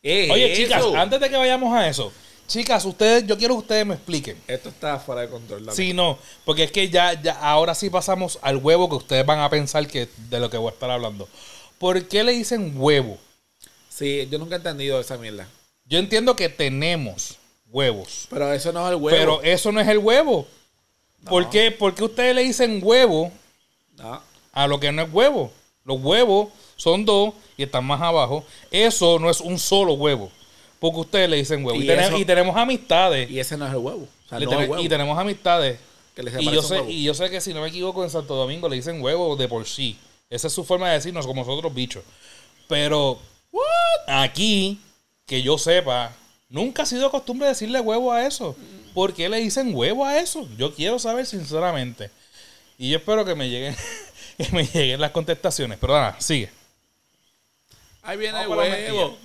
¿Qué es Oye, chicas, antes de que vayamos a eso, chicas, ustedes, yo quiero que ustedes me expliquen. Esto está fuera de control. Sí, no, porque es que ya, ya, ahora sí pasamos al huevo que ustedes van a pensar que de lo que voy a estar hablando. ¿Por qué le dicen huevo? Sí, yo nunca he entendido esa mierda. Yo entiendo que tenemos huevos, Pero eso no es el huevo. pero eso no es el huevo. ¿Por No. qué? ¿Por qué ustedes le dicen huevo No. a lo que no es huevo? Los huevos son dos y están más abajo. Eso no es un solo huevo. Porque ustedes le dicen huevo. Y, Y tene- eso- y tenemos amistades. Y ese no es el huevo. O sea, no huevo. y tenemos amistades. Que les Y yo, sé, y yo sé que si no me equivoco, en Santo Domingo le dicen huevo de por sí. Esa es su forma de decirnos como nosotros bichos. Pero aquí, que yo sepa, nunca ha sido costumbre decirle huevo a eso. ¿Por qué le dicen huevo a eso? Yo quiero saber sinceramente. Y yo espero que me lleguen, que me lleguen las contestaciones. Pero nada, sigue. Ahí viene el Vamos la huevo.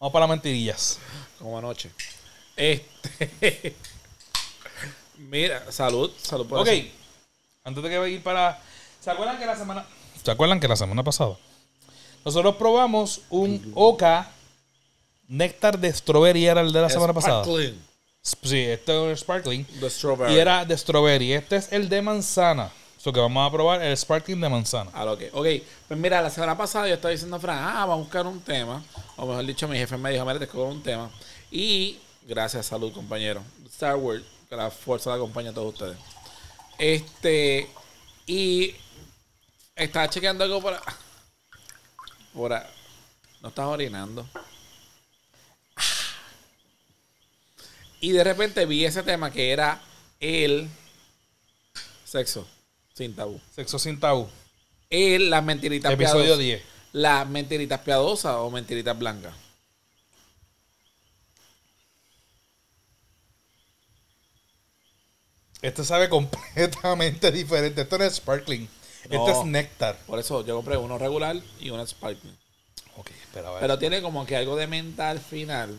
Vamos para las mentirillas. Como anoche. Este. Mira, salud. Salud por Ok. eso. Antes de que ir para. ¿Se acuerdan que la semana. ¿Se acuerdan que la semana pasada? Nosotros probamos un Oka Néctar de strawberry, era el de la semana pasada. Sparkling. Sí, este es un sparkling. The strawberry. Y era de strawberry. Este es el de manzana. So que vamos a probar el sparkling de manzana. A lo que. Ok, pues mira, la semana pasada yo estaba diciendo a Fran, ah, vamos a buscar un tema. O mejor dicho, mi jefe me dijo, mira, te escojo un tema. Y gracias, salud, compañero. Star Wars, que la fuerza la acompaña a todos ustedes. Este. Y. Estaba chequeando algo por. Por. No estás orinando. Y de repente vi ese tema que era el sexo sin tabú. Sexo sin tabú. El, las mentiritas Episodio piadosas. 10. Las mentiritas piadosas o mentiritas blancas. Este sabe completamente diferente. Esto no es sparkling. Este No. es néctar. Por eso yo compré uno regular y uno sparkling. Ok, espera, a ver. Pero tiene como que algo de menta al final.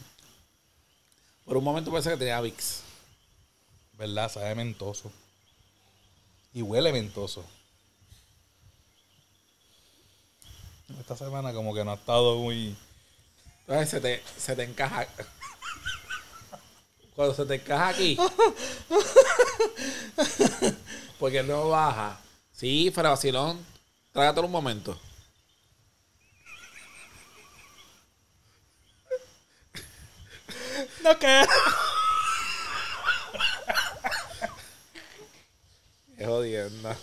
Por un momento pensé que tenía Vicks. ¿Verdad? Sabe mentoso. Y huele mentoso. Esta semana como que no ha estado muy... Entonces se te, se te encaja. Cuando se te encaja aquí. Porque no baja. Sí, fuera vacilón. Trágatelo un momento. No que... Es jodienda.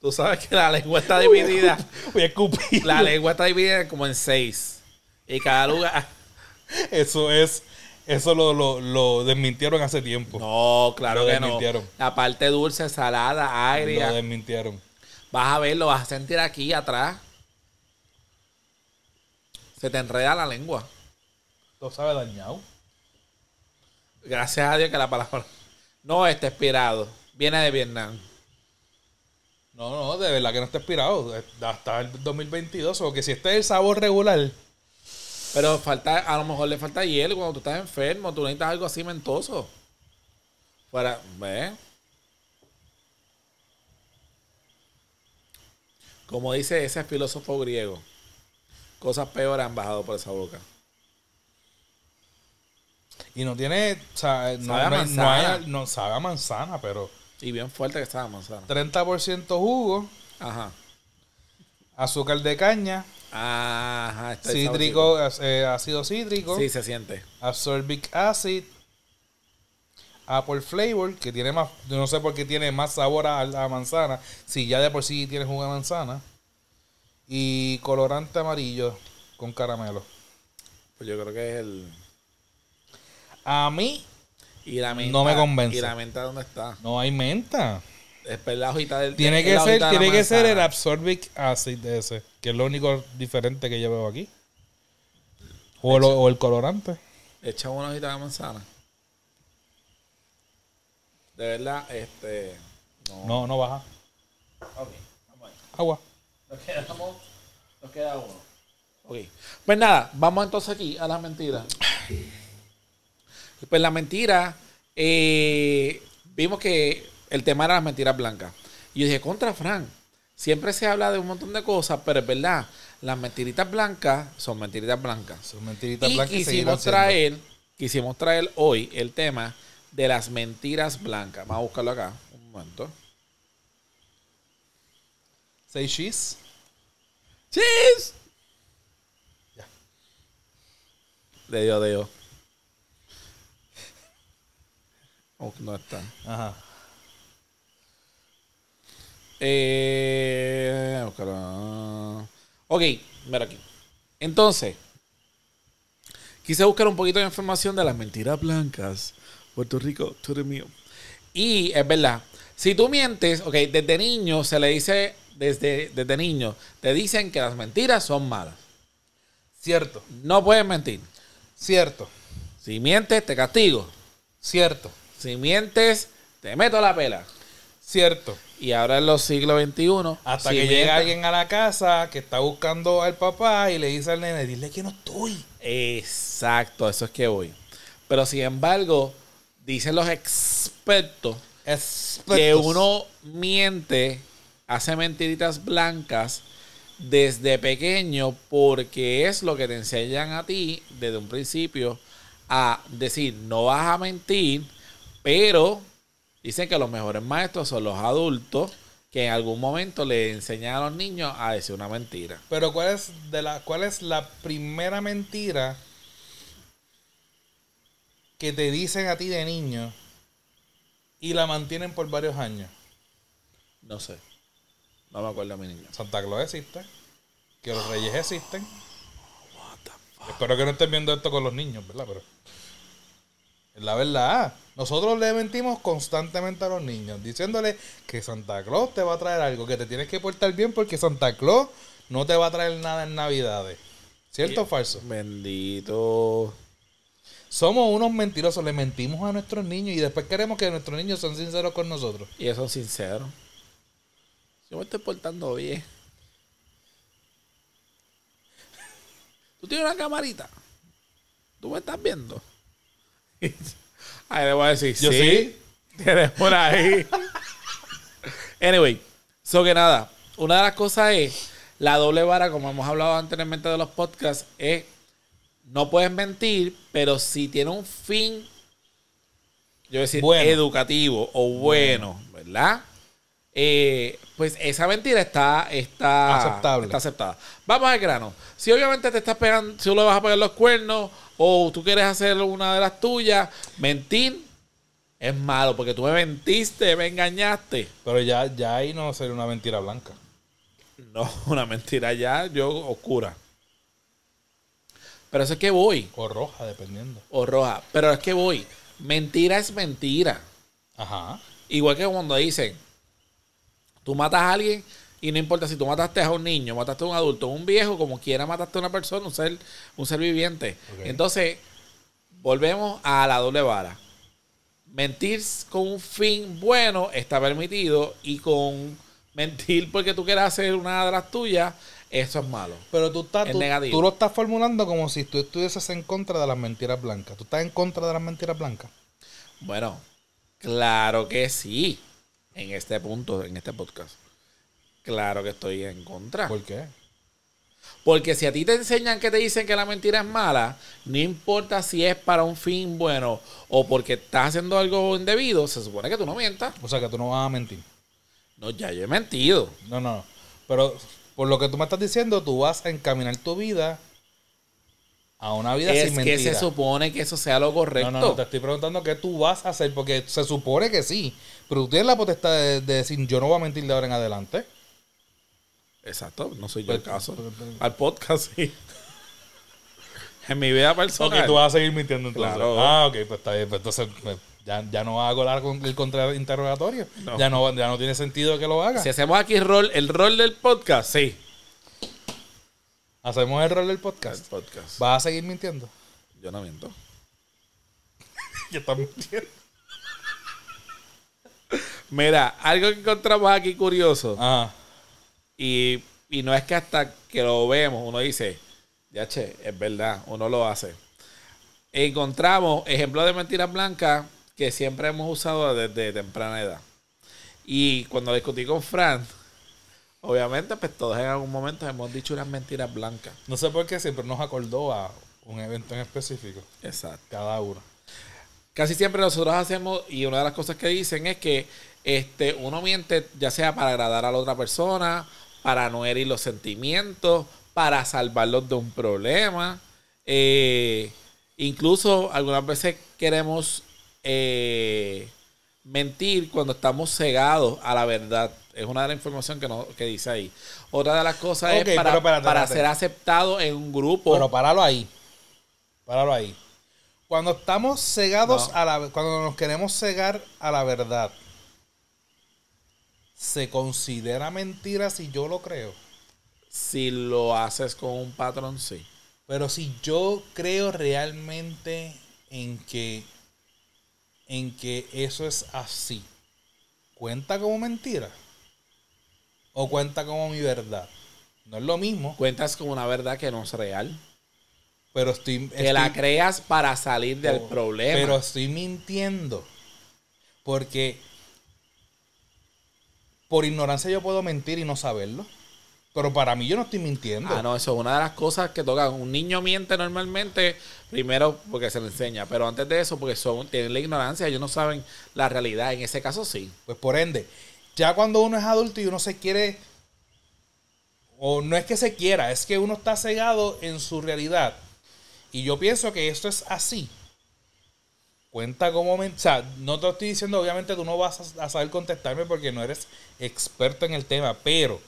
Tú sabes que la lengua está dividida. Voy a escupir. La lengua está dividida como en seis. Y cada lugar. Eso es... Eso lo, lo, lo desmintieron hace tiempo. No, claro Lo que no. La parte dulce, salada, lo agria. desmintieron. Vas a ver, lo vas a sentir aquí atrás. Se te enreda la lengua. Lo sabe dañado. Gracias a Dios que la palabra no está expirado. Viene de Vietnam. No, no, de verdad que no está expirado. Hasta el 2022. O que si este es el sabor regular... Pero falta, a lo mejor le falta hielo cuando tú estás enfermo. Tú necesitas algo así mentoso. Para, ¿ves? Como dice ese filósofo griego, cosas peores han bajado por esa boca. Y no tiene... O sea, no, Sabe a no hay- no sabe a manzana, pero... Y bien fuerte que estaba manzana. 30% jugo, Ajá. azúcar de caña, Ajá. está cítrico, eh, ácido cítrico. Sí, se siente. ascorbic acid, apple flavor, que tiene más, yo no sé por qué tiene más sabor a la manzana, si ya de por sí tiene jugo de manzana, y colorante amarillo con caramelo. Pues yo creo que es el. A mí Y la menta. No me convence. ¿Y la menta dónde está? no hay menta. Es la hojita del. Tiene que ser, tiene que ser el absorbic acid de ese, que es lo único diferente que yo veo aquí. O, lo- o el colorante. Echa una hojita de manzana. De verdad, este. No. No, no baja. Ok, vamos ahí. Agua. Nos quedamos. Nos queda uno. Ok. Pues nada, vamos entonces aquí a las mentiras. Pues la mentira. eh, vimos que el tema era las mentiras blancas. Y yo dije, contra Frank, siempre se habla de un montón de cosas, pero es verdad, las mentiritas blancas son mentiritas blancas. Son mentiritas Y blancas y quisimos siendo. traer, quisimos traer hoy el tema de las mentiras blancas. Vamos a buscarlo acá, un momento. Say cheese. ¡Cheese! Ya. Le dio, le dio. Oh, no está. Ajá. Eh, ok, mira aquí. Entonces, quise buscar un poquito de información de las mentiras blancas. Puerto Rico, tú eres mío. Y es verdad, si tú mientes, ok, desde niño se le dice, desde, desde niño, te dicen que las mentiras son malas. Cierto. No puedes mentir. Cierto. Si mientes, te castigo. Cierto. Si mientes, te meto la pela. Cierto. Y ahora en los siglos XXI, Hasta si que mientes- llega alguien a la casa que está buscando al papá y le dice al nene, dile que no estoy. Exacto, eso es que voy. Pero sin embargo, dicen los expertos que uno miente, hace mentiritas blancas desde pequeño porque es lo que te enseñan a ti desde un principio a decir, no vas a mentir, pero dicen que los mejores maestros son los adultos que en algún momento le enseñan a los niños a decir una mentira. Pero ¿cuál es, de la, ¿cuál es la primera mentira que te dicen a ti de niño y la mantienen por varios años? No sé. No me acuerdo a mi niño. Santa Claus existe, que los reyes existen. Espero que no estén viendo esto con los niños, ¿verdad? Pero es la verdad. Nosotros le mentimos constantemente a los niños, diciéndole que Santa Claus te va a traer algo, que te tienes que portar bien porque Santa Claus no te va a traer nada en Navidades. ¿Cierto o falso? Bendito. Somos unos mentirosos, le mentimos a nuestros niños y después queremos que nuestros niños sean sinceros con nosotros. Y eso es sincero. Yo me estoy portando bien. ¿Tú tienes una camarita? ¿Tú me estás viendo? Ahí le voy a decir, Yo sí. sí. Tienes por ahí. anyway, so que nada. Una de las cosas es, la doble vara, como hemos hablado anteriormente de los podcasts, es, no puedes mentir, pero si tiene un fin, yo decir, Bueno. educativo o bueno, ¿verdad? Eh, pues esa mentira está, está Aceptable. Está aceptada. Vamos al grano. Si obviamente te estás pegando, si tú le vas a pegar los cuernos o tú quieres hacer una de las tuyas, mentir es malo porque tú me mentiste, me engañaste. Pero ya, ya ahí no sería una mentira blanca. No, una mentira ya, yo oscura. Pero eso es que voy, O roja, dependiendo. o roja. Pero es que voy. Mentira es mentira. Ajá. Igual que cuando dicen, tú matas a alguien y no importa si tú mataste a un niño, mataste a un adulto, un viejo, como quiera mataste a una persona, un ser, un ser viviente. Entonces, volvemos a la doble vara. Mentir con un fin bueno está permitido y con mentir porque tú quieras hacer una de las tuyas, eso es malo. Pero tú, estás, Es tú, negativo. tú lo estás formulando como si tú estuvieses en contra de las mentiras blancas. ¿Tú estás en contra de las mentiras blancas? Bueno, claro que sí. En este punto, en este podcast. Claro que estoy en contra. ¿Por qué? Porque si a ti te enseñan que te dicen que la mentira es mala, no importa si es para un fin bueno o porque estás haciendo algo indebido, se supone que tú no mientas. O sea, que tú no vas a mentir. No, ya yo he mentido. No, no. Pero por lo que tú me estás diciendo, tú vas a encaminar tu vida a una vida Es sin que mentira. se supone que eso sea lo correcto. no, no, no, te estoy preguntando qué tú vas a hacer, porque se supone que sí. Pero tú tienes la potestad de, de decir, yo no voy a mentir de ahora en adelante. Exacto, no soy yo el Pero- caso. pero- pero- Al podcast, sí. en mi vida personal. Ok, tú vas a seguir mintiendo entonces. Claro. Ah, ok, pues está bien. Pues entonces pues, ya, ya no hago la- el contrainterrogatorio. No. Ya, no, ya no tiene sentido que lo haga. Si hacemos aquí rol, el rol del podcast, sí. Hacemos el rol del El podcast. podcast. ¿Vas a seguir mintiendo? Yo no miento. Ya estás mintiendo. Mira, algo que encontramos aquí curioso. Ajá. Y, y no es que hasta que lo vemos, uno dice, ya che, es verdad, uno lo hace. Encontramos ejemplos de mentiras blancas que siempre hemos usado desde temprana edad. Y cuando discutí con Fran, obviamente, pues todos en algún momento hemos dicho unas mentiras blancas. No sé por qué siempre nos acordó a un evento en específico. Exacto. Cada uno. Casi siempre nosotros hacemos, y una de las cosas que dicen es que este, uno miente ya sea para agradar a la otra persona, para no herir los sentimientos, para salvarlos de un problema. Eh, incluso algunas veces queremos eh, mentir cuando estamos cegados a la verdad. Es una de las informaciones que, no, que dice ahí. Otra de las cosas es para, espérate, para espérate. ser aceptado en un grupo. Pero páralo ahí. Páralo ahí. Cuando estamos cegados No. a la cuando nos queremos cegar a la verdad, ¿se considera mentira si yo lo creo? si lo haces con un patrón, sí. Pero si yo creo realmente en que en que eso es así, ¿cuenta como mentira? ¿O cuenta como mi verdad? No es lo mismo, Cuentas con una verdad que no es real. pero estoy, Que la creas para salir del Oh, problema. Pero estoy mintiendo. Porque por ignorancia yo puedo mentir y no saberlo. Pero para mí yo no estoy mintiendo. Ah, no, eso es una de las cosas que tocan. Un niño miente normalmente, primero porque se le enseña, pero antes de eso, porque son, tienen la ignorancia, ellos no saben la realidad. En ese caso, sí. Pues por ende, ya cuando uno es adulto y uno se quiere, o no es que se quiera, es que uno está cegado en su realidad. Y yo pienso que esto es así. Cuenta como men- O sea, no te lo estoy diciendo, obviamente tú no vas a, a saber contestarme porque no eres experto en el tema, pero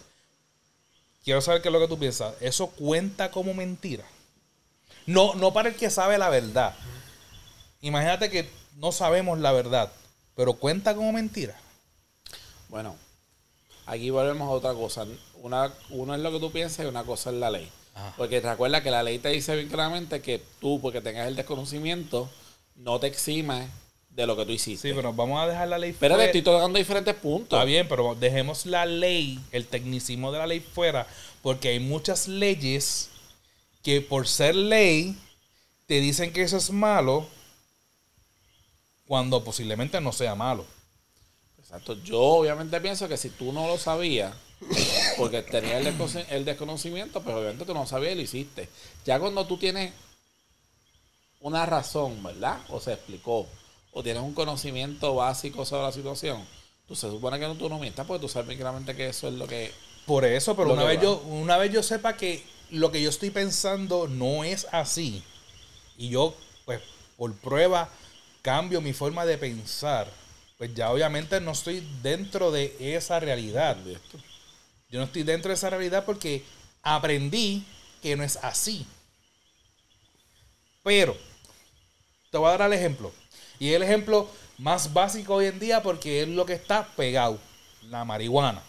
quiero saber qué es lo que tú piensas. ¿Eso cuenta como mentira? No, no para el que sabe la verdad. Imagínate que no sabemos la verdad, pero cuenta como mentira. Bueno, aquí volvemos a otra cosa. Una, uno es lo que tú piensas y una cosa es la ley. Ajá. Porque recuerda que la ley te dice bien claramente que tú, porque tengas el desconocimiento, no te eximes de lo que tú hiciste. Sí, pero vamos a dejar la ley Pero fuera. estoy tocando diferentes puntos. Está bien, pero dejemos la ley, el tecnicismo de la ley fuera, porque hay muchas leyes que por ser ley te dicen que eso es malo cuando posiblemente no sea malo. Exacto. Yo obviamente pienso que si tú no lo sabías, porque tenías el, descono- el desconocimiento, pues obviamente tú no sabías y lo hiciste. Ya cuando tú tienes una razón, ¿verdad? O se explicó, o tienes un conocimiento básico sobre la situación, tú se supone que no, tú no mientas porque tú sabes claramente que eso es lo que... Por eso, pero una vez, va. yo, una vez yo sepa que lo que yo estoy pensando no es así, y yo, pues, por prueba, cambio mi forma de pensar, pues ya obviamente no estoy dentro de esa realidad. Yo no estoy dentro de esa realidad porque aprendí que no es así. Pero, te voy a dar el ejemplo. Y el ejemplo más básico hoy en día porque es lo que está pegado. La marihuana.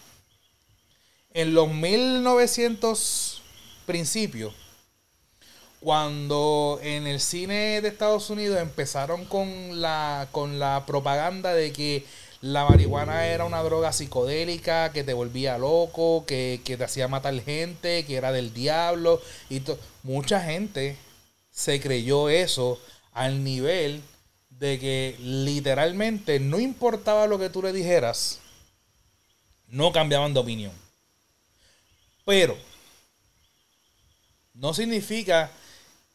En los 1900 principios, cuando en el cine de Estados Unidos empezaron con la, con la propaganda de que la marihuana era una droga psicodélica, que te volvía loco, que, que te hacía matar gente, que era del diablo, y mucha gente se creyó eso al nivel de que literalmente no importaba lo que tú le dijeras, no cambiaban de opinión. Pero no significa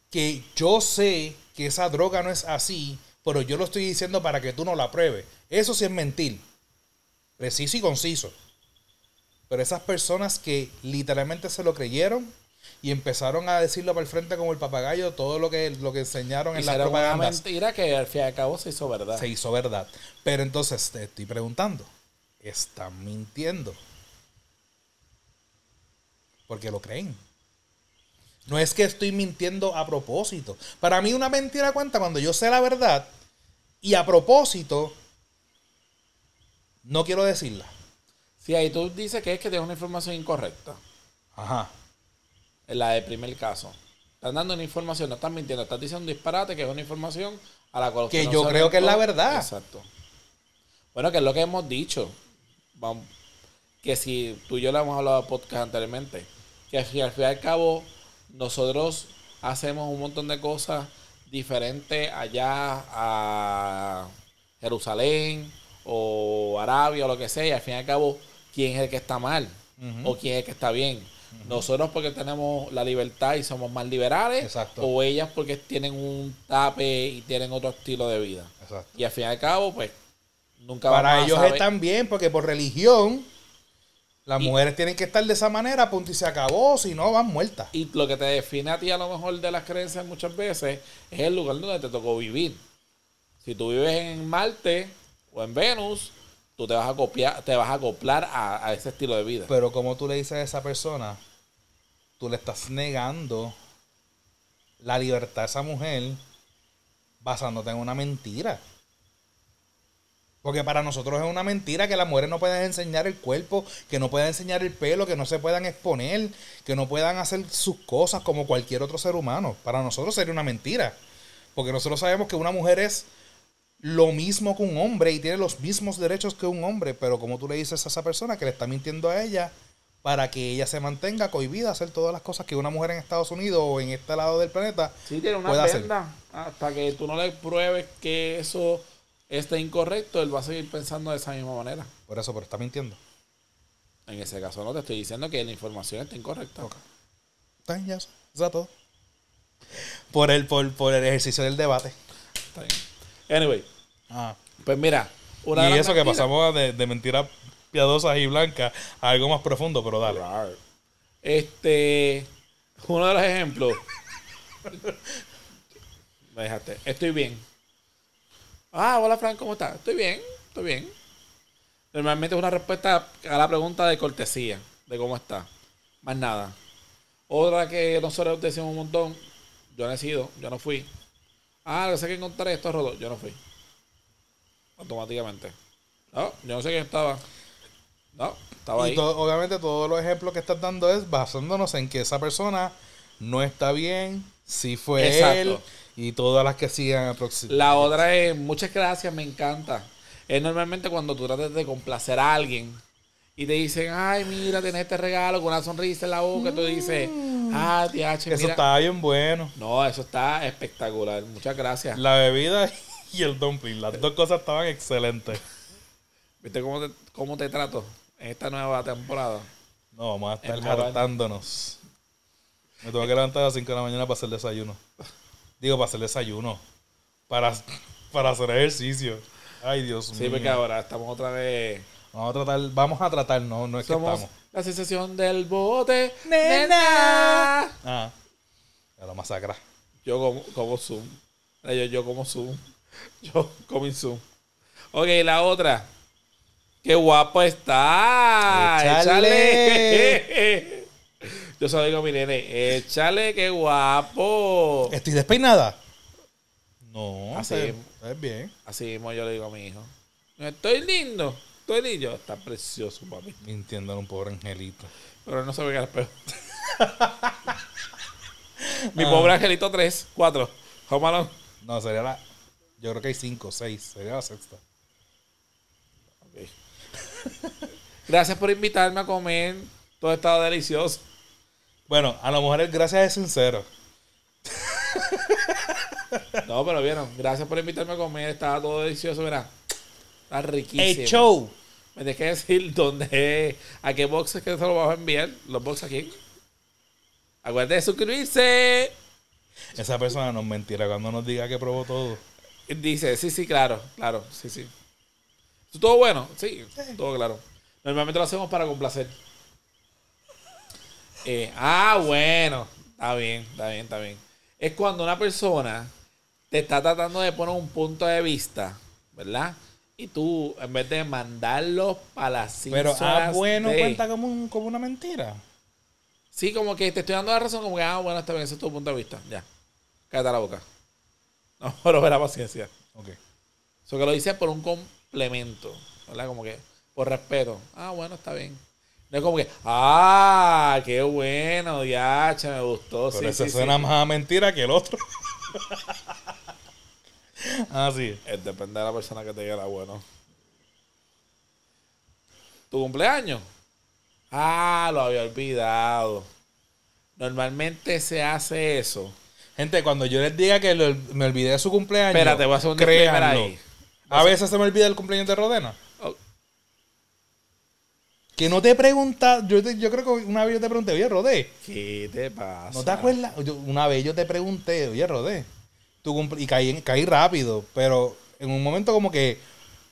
que yo sé que esa droga no es así, pero yo lo estoy diciendo para que tú no la pruebes. Eso sí es mentir. Preciso y conciso. Pero esas personas que literalmente se lo creyeron y empezaron a decirlo para el frente como el papagayo, todo lo que, lo que enseñaron en una propagandas mentira que al fin y al cabo se hizo verdad. se hizo verdad. Pero entonces te estoy preguntando, ¿están mintiendo? Porque lo creen. No es que estoy mintiendo a propósito. Para mí una mentira cuenta cuando yo sé la verdad y a propósito no quiero decirla. Si ahí tú dices que es que tienes una información incorrecta, Ajá. En la del primer caso. Están dando una información, no están mintiendo, estás diciendo un disparate que es una información a la cual Que no yo creo que es la verdad. Exacto. Bueno, que es lo que hemos dicho. Vamos, que si tú y yo lo hemos hablado en podcast anteriormente, que al fin al fin y al cabo nosotros hacemos un montón de cosas diferentes allá a Jerusalén o Arabia o lo que sea, y al fin y al cabo, ¿quién es el que está mal? ¿O quién es el que está bien? Nosotros porque tenemos la libertad y somos más liberales, Exacto. o ellas porque tienen un tape y tienen otro estilo de vida. Exacto. Y al fin y al cabo, pues, nunca Para vamos a ellos saber- están bien, porque por religión, las mujeres tienen que estar de esa manera, punto y se acabó, si no van muertas. Y lo que te define a ti a lo mejor de las creencias muchas veces es el lugar donde te tocó vivir. Si tú vives en Marte o en Venus, tú te vas a copiar, te vas a acoplar a, a ese estilo de vida. Pero como tú le dices a esa persona, tú le estás negando la libertad a esa mujer basándote en una mentira. Porque para nosotros es una mentira que las mujeres no pueden enseñar el cuerpo, que no puedan enseñar el pelo, que no se puedan exponer, que no puedan hacer sus cosas como cualquier otro ser humano. Para nosotros sería una mentira. Porque nosotros sabemos que una mujer es lo mismo que un hombre y tiene los mismos derechos que un hombre, pero como tú le dices a esa persona que le está mintiendo a ella para que ella se mantenga cohibida a hacer todas las cosas que una mujer en Estados Unidos o en este lado del planeta Sí, tiene una puede hacer. Hasta que tú no le pruebes que eso esté incorrecto, él va a seguir pensando de esa misma manera. Por eso, pero está mintiendo. En ese caso no te estoy diciendo que la información está incorrecta. Está bien, ya eso. Eso es todo. Por el, por, por el ejercicio del debate. Está bien. Anyway, Ah. pues mira. Una de Y eso que pasamos de, de mentiras piadosas y blancas a algo más profundo, pero dale. Rar. Este, uno de los ejemplos. Me dejaste. Estoy bien. Ah, hola Frank, ¿cómo estás? Estoy bien, estoy bien. Normalmente es una respuesta a la pregunta de cortesía, de cómo está. Más nada. Otra que nosotros decimos un montón, yo no he sido, yo no fui. Ah, no sé que encontré esto roto, yo no fui. Automáticamente. No, yo no sé quién estaba. No, estaba ahí. Y obviamente todos los ejemplos que estás dando es basándonos en que esa persona no está bien, si fue Exacto. él y todas las que sigan aproximadamente. La otra es, muchas gracias, me encanta. Es normalmente cuando tú tratas de complacer a alguien y te dicen, ay, mira, tienes este regalo con una sonrisa en la boca, tú dices, ah, TH, Eso mira. está bien bueno. No, eso está espectacular. Muchas gracias. La bebida y el dumpling, las dos cosas estaban excelentes. ¿Viste cómo te, cómo te trato en esta nueva temporada? No, vamos a estar hartándonos. Me tengo que levantar a las 5 de la mañana para hacer desayuno. Digo, para hacer desayuno. Para, para hacer ejercicio. Ay, Dios Sí, mío. porque ahora estamos otra vez. Vamos a tratar, vamos a tratar, no, no es que estamos. La sensación del bote. Nena. Ah, ya lo masacra. Yo como, como Zoom. Yo, yo como Zoom. Yo como Zoom. Ok, la otra. ¡Qué guapo está! Échale. ¡Échale! Yo solo digo a mi nene, échale, qué guapo. ¿Estoy despeinada? No, Así es bien. Así mismo yo le digo a mi hijo. Estoy lindo. Estoy lindo. Está precioso, papi. Mintiendo en un pobre angelito. Pero él no se ve al espejo. mi pobre angelito 3, 4. Home Alone. No, sería la. Yo creo que hay cinco, seis. Sería la sexta. Ok. Gracias por invitarme a comer. Todo estaba delicioso. Bueno, a lo mejor el gracias es sincero. No, pero vieron. Gracias por invitarme a comer. Estaba todo delicioso, mira. Está riquísimo. ¡El show! Me tienes que decir dónde, a qué boxes que se lo vas a enviar. Los boxes aquí. Acuérdate de suscribirse. Esa persona nos mentirá cuando nos diga que probó todo. Dice, sí, sí, claro, claro, sí, sí. ¿Todo bueno? Sí, todo claro. Normalmente lo hacemos para complacer. Eh, ah, bueno. Está bien, está bien, está bien. Es cuando una persona te está tratando de poner un punto de vista, ¿verdad? Y tú, en vez de mandarlo para las Pero, ah, bueno, de- cuenta como, un- como una mentira. Sí, como que te estoy dando la razón, como que, ah, bueno, está bien, ese es tu punto de vista. Ya. Cállate la boca. No, pero verá paciencia. Ok. Eso que lo hice por un complemento, ¿verdad? Como que por respeto. Ah, bueno, está bien. No es como que, ah, qué bueno, ya, che, me gustó. Pero sí, ese sí, suena sí. más a mentira que el otro. ah, sí. Eh, Depende de la persona que te diga bueno. ¿Tu cumpleaños? Ah, lo había olvidado. Normalmente se hace eso. Gente, cuando yo les diga que lo- me olvidé de su cumpleaños. Espérate, voy a hacer un disclaimer ahí. A veces se me olvida el cumpleaños de Rodena. Oh, Que no te pregunta, yo, te- yo creo que una vez yo te pregunté, oye, Rodé, ¿Qué te pasa? ¿no te acuerdas? Yo- una vez yo te pregunté, oye, Rodé, cumple- y caí, caí rápido, pero en un momento como que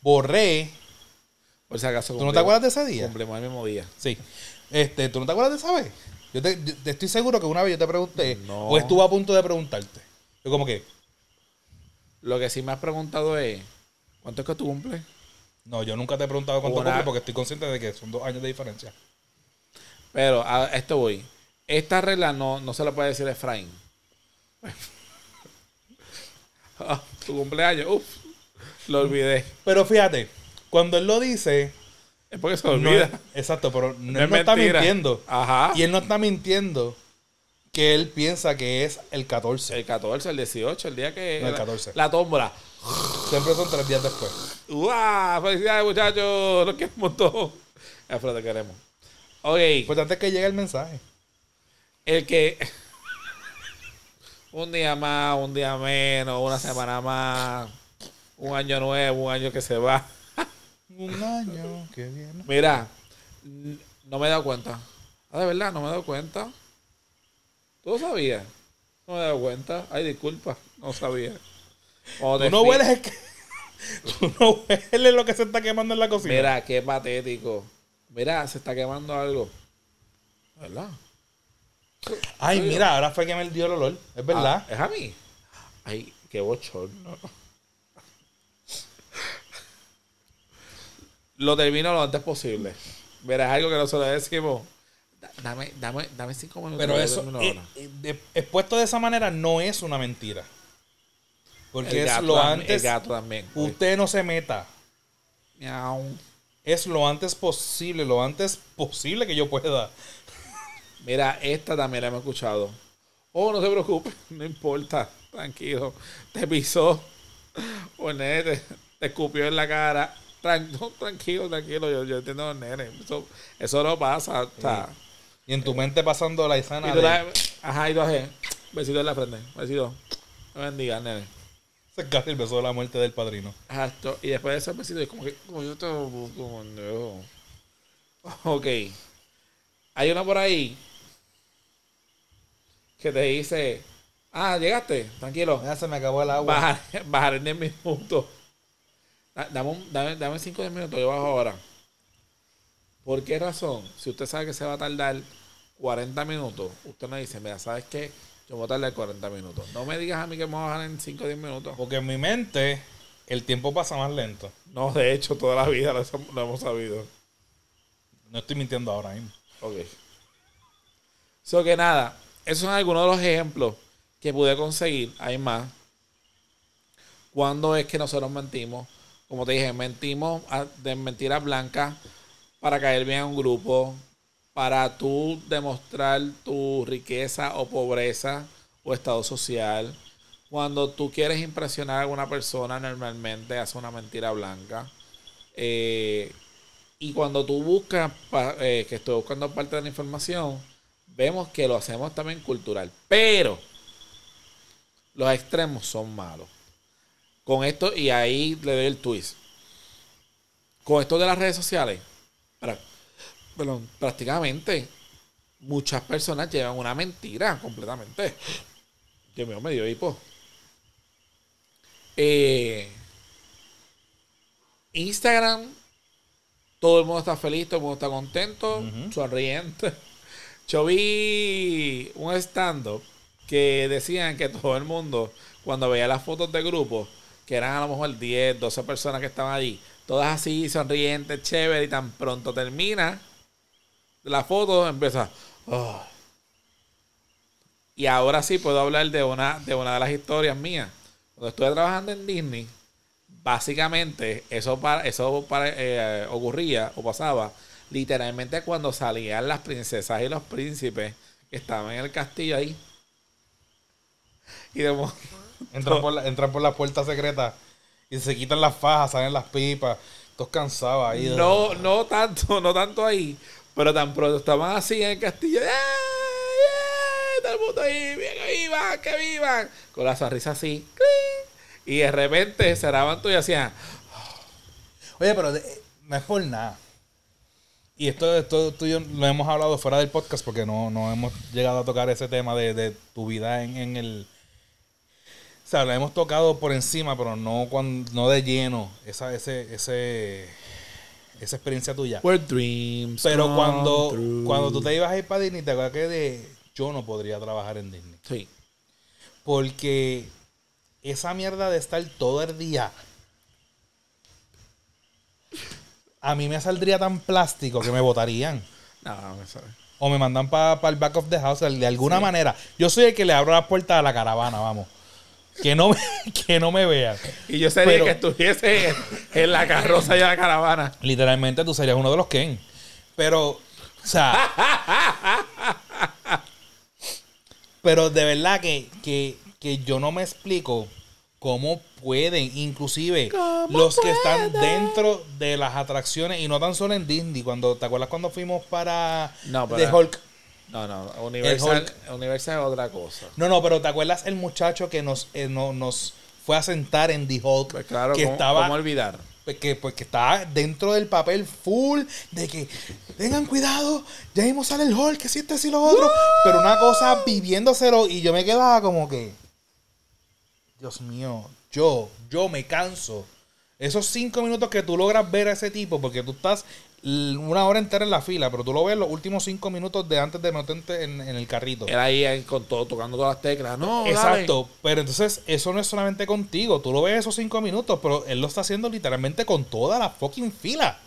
borré. Por si acaso. ¿Tú no te acuerdas de ese día? Cumplimos el mismo día. Sí. Este, ¿Tú no te acuerdas de esa vez? Yo te, yo te estoy seguro que una vez yo te pregunté, No. o estuve a punto de preguntarte. Yo como que, Lo que sí me has preguntado es: ¿cuánto es que tú cumples? no, yo nunca te he preguntado cuánto Una- cumple porque estoy consciente de que son dos años de diferencia. Pero a esto voy. Esta regla no, no se la puede decir a Efraín. Ah, tu cumpleaños, uff, lo olvidé. Pero fíjate, cuando él lo dice, Es porque se no olvida. es- exacto, pero no, No él es no está mintiendo. Ajá. Y él no está mintiendo que él piensa que es el 14. El 14, el 18, el día que. No, el la- 14. La, tómbola. Siempre son tres días después. ¡Uah! ¡Felicidades, muchachos! Los quiero un montón. Alfredo, te queremos. Ok, Pues antes que llegue el mensaje. el que. Un día más, un día menos, una semana más, un año nuevo, un año que se va. Un año que viene. Mira, no me he dado cuenta. Ah, de verdad, no me he dado cuenta. ¿Tú lo sabías? No me he dado cuenta. Ay, disculpa, no sabía. Tú no hueles el que... Tú no hueles lo que se está quemando en la cocina. Mira, qué patético. Mira, se está quemando algo. ¿Verdad? Ay, mira, ahora fue que me dio el olor. Es verdad. Ah, ¿Es a mí? Ay, qué bochorno. Lo termino lo antes posible. Verás algo que nosotros decimos. Da- Dame, dame, dame cinco minutos. Pero eso, eh, eh, expuesto de esa manera, no es una mentira. Porque El es gato lo antes. El gato también. Usted no se meta. Miau. Es lo antes posible, lo antes posible que yo pueda. Mira, esta también la hemos escuchado. Oh, no se preocupe, no importa, tranquilo. Te pisó, o el nene te, te escupió en la cara. Tran- no, tranquilo, tranquilo, yo, yo entiendo los nenes. Eso, eso no pasa. sea, Y en tu mente pasando la y escena de... ajá, y tú haces, besito en la frente, besito. Me bendiga, nene. Es casi el beso de la muerte del padrino. Exacto. Y después de ese besito, es como que, como yo te busco. Ok. Hay una por ahí que te dice, ah, llegaste, tranquilo. Ya se me acabó el agua. Bajar, bajar en 10 minutos. Da- Dame, un- dame, dame 5 10 minutos, yo bajo ahora. ¿Por qué razón? Si usted sabe que se va a tardar 40 minutos, usted me dice, mira, ¿sabes qué? Yo voy a tardar 40 minutos. No me digas a mí que me voy a bajar en 5 o 10 minutos. Porque en mi mente el tiempo pasa más lento. No, de hecho, toda la vida lo, lo hemos sabido. No estoy mintiendo ahora mismo. Ok. So que nada, esos son algunos de los ejemplos que pude conseguir. Hay más. ¿Cuándo es que nosotros mentimos? Como te dije, mentimos de mentiras blancas para caer bien a un grupo, para tú demostrar tu riqueza o pobreza o estado social. Cuando tú quieres impresionar a alguna persona, normalmente hace una mentira blanca. Eh, y cuando tú buscas, eh, que estoy buscando parte de la información, vemos que lo hacemos también cultural. Pero los extremos son malos. Con esto, y ahí le doy el twist. Con esto de las redes sociales, perdón, prácticamente muchas personas llevan una mentira completamente. Mío, me dio hipo. Eh, Instagram, todo el mundo está feliz, todo el mundo está contento, sonriente. Yo vi un stand-up que decían que todo el mundo, cuando veía las fotos de grupo, que eran a lo mejor 10, 12 personas que estaban allí, todas así, sonrientes, chévere, y tan pronto termina la foto, empieza. "Oh". Y ahora sí puedo hablar de una, de una de las historias mías. Cuando estuve trabajando en Disney, básicamente eso para eso para, eh, ocurría o pasaba literalmente cuando salían las princesas y los príncipes que estaban en el castillo ahí y de mo- Entran por, la, entran por la puerta secreta y se quitan las fajas, salen las pipas. Todos cansados ahí. de- no no tanto no tanto ahí pero tan pronto estaban así en el castillo ¡eh, eh! todo el mundo ahí bien, que vivan que vivan con la sonrisa así ¡cling! y de repente cerraban todo y hacían Oye, pero de- no es por nada. Y esto, esto tú y yo lo hemos hablado fuera del podcast porque no, no hemos llegado a tocar ese tema de, de tu vida en, en el... O sea, lo hemos tocado por encima, pero no, cuando, no de lleno. Esa, ese, ese, esa experiencia tuya. Where dreams Pero come cuando, cuando tú te ibas a ir para Disney, te acuerdas que de, yo no podría trabajar en Disney. Sí. Porque esa mierda de estar todo el día. A mí me saldría tan plástico que me votarían. No, no me sabe. O me mandan para el back of the house de alguna manera. Yo soy el que le abro la puerta a la caravana, vamos. Que no me, que no me vean. Y yo sería Pero- que estuviese en, en la carroza y la caravana. Literalmente tú serías uno de los Ken. Pero, o sea. pero de verdad que, que, que yo no me explico cómo pueden, inclusive los que están dentro de las atracciones, y no tan solo en Disney, cuando, ¿te acuerdas cuando fuimos para No, pero- The Hulk? No, no, Universal, Hulk. Universal es otra cosa. No, no, pero ¿te acuerdas el muchacho que nos, eh, no- nos fue a sentar en The Hulk? Pues claro, que ¿cómo, estaba cómo olvidar? Pues que, pues que estaba dentro del papel full de que tengan cuidado, ya mismo sale el Hulk, que si este, si lo otro. Pero una cosa viviéndoselo y yo me quedaba como que, Dios mío, yo, yo me canso. Esos cinco minutos que tú logras ver a ese tipo, porque tú estás una hora entera en la fila, pero tú lo ves los últimos cinco minutos de antes de meterte en, en el carrito. Era ahí con todo, tocando todas las teclas. No, dale. Exacto, pero entonces eso no es solamente contigo. Tú lo ves esos cinco minutos, pero él lo está haciendo literalmente con toda la fucking fila.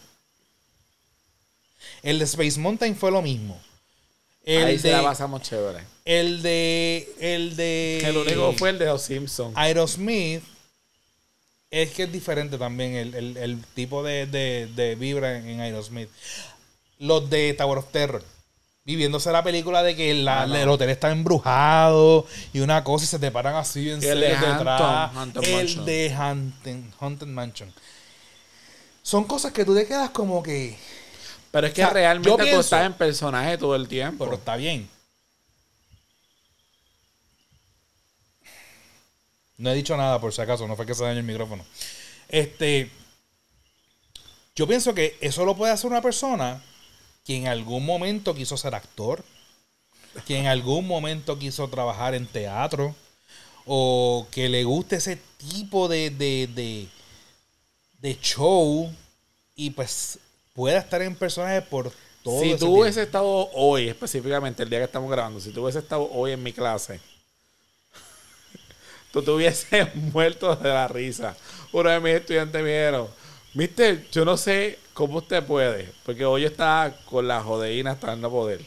El de Space Mountain fue lo mismo. El ahí se la de, pasamos chévere. el de. El de. El único fue el de los Simpsons. Aerosmith. Es que es diferente también el, el- el tipo de, de- de vibra en, Aerosmith. Los de Tower of Terror. Viviéndose la película de que la- Ah, no. el hotel está embrujado y una cosa y se te paran así en el de detrás. El Mansion. de Haunted Mansion. Son cosas que tú te quedas como que. Pero es que O sea, realmente tú pienso- estás en personaje todo el tiempo. Pero está bien. No he dicho nada por si acaso, no fue que se dañó el micrófono. Este. Yo pienso que eso lo puede hacer una persona que en algún momento quiso ser actor, que en algún momento quiso trabajar en teatro, o que le guste ese tipo de, de, de, de show y pues pueda estar en personajes por todo si tú tiempo. hubiese estado hoy, específicamente el día que estamos grabando, si tú hubiese estado hoy en mi clase, tú te hubieses muerto de la risa. Uno de mis estudiantes me dijeron, Mister, yo no sé cómo usted puede, porque hoy yo estaba con la jodeína hasta no poder.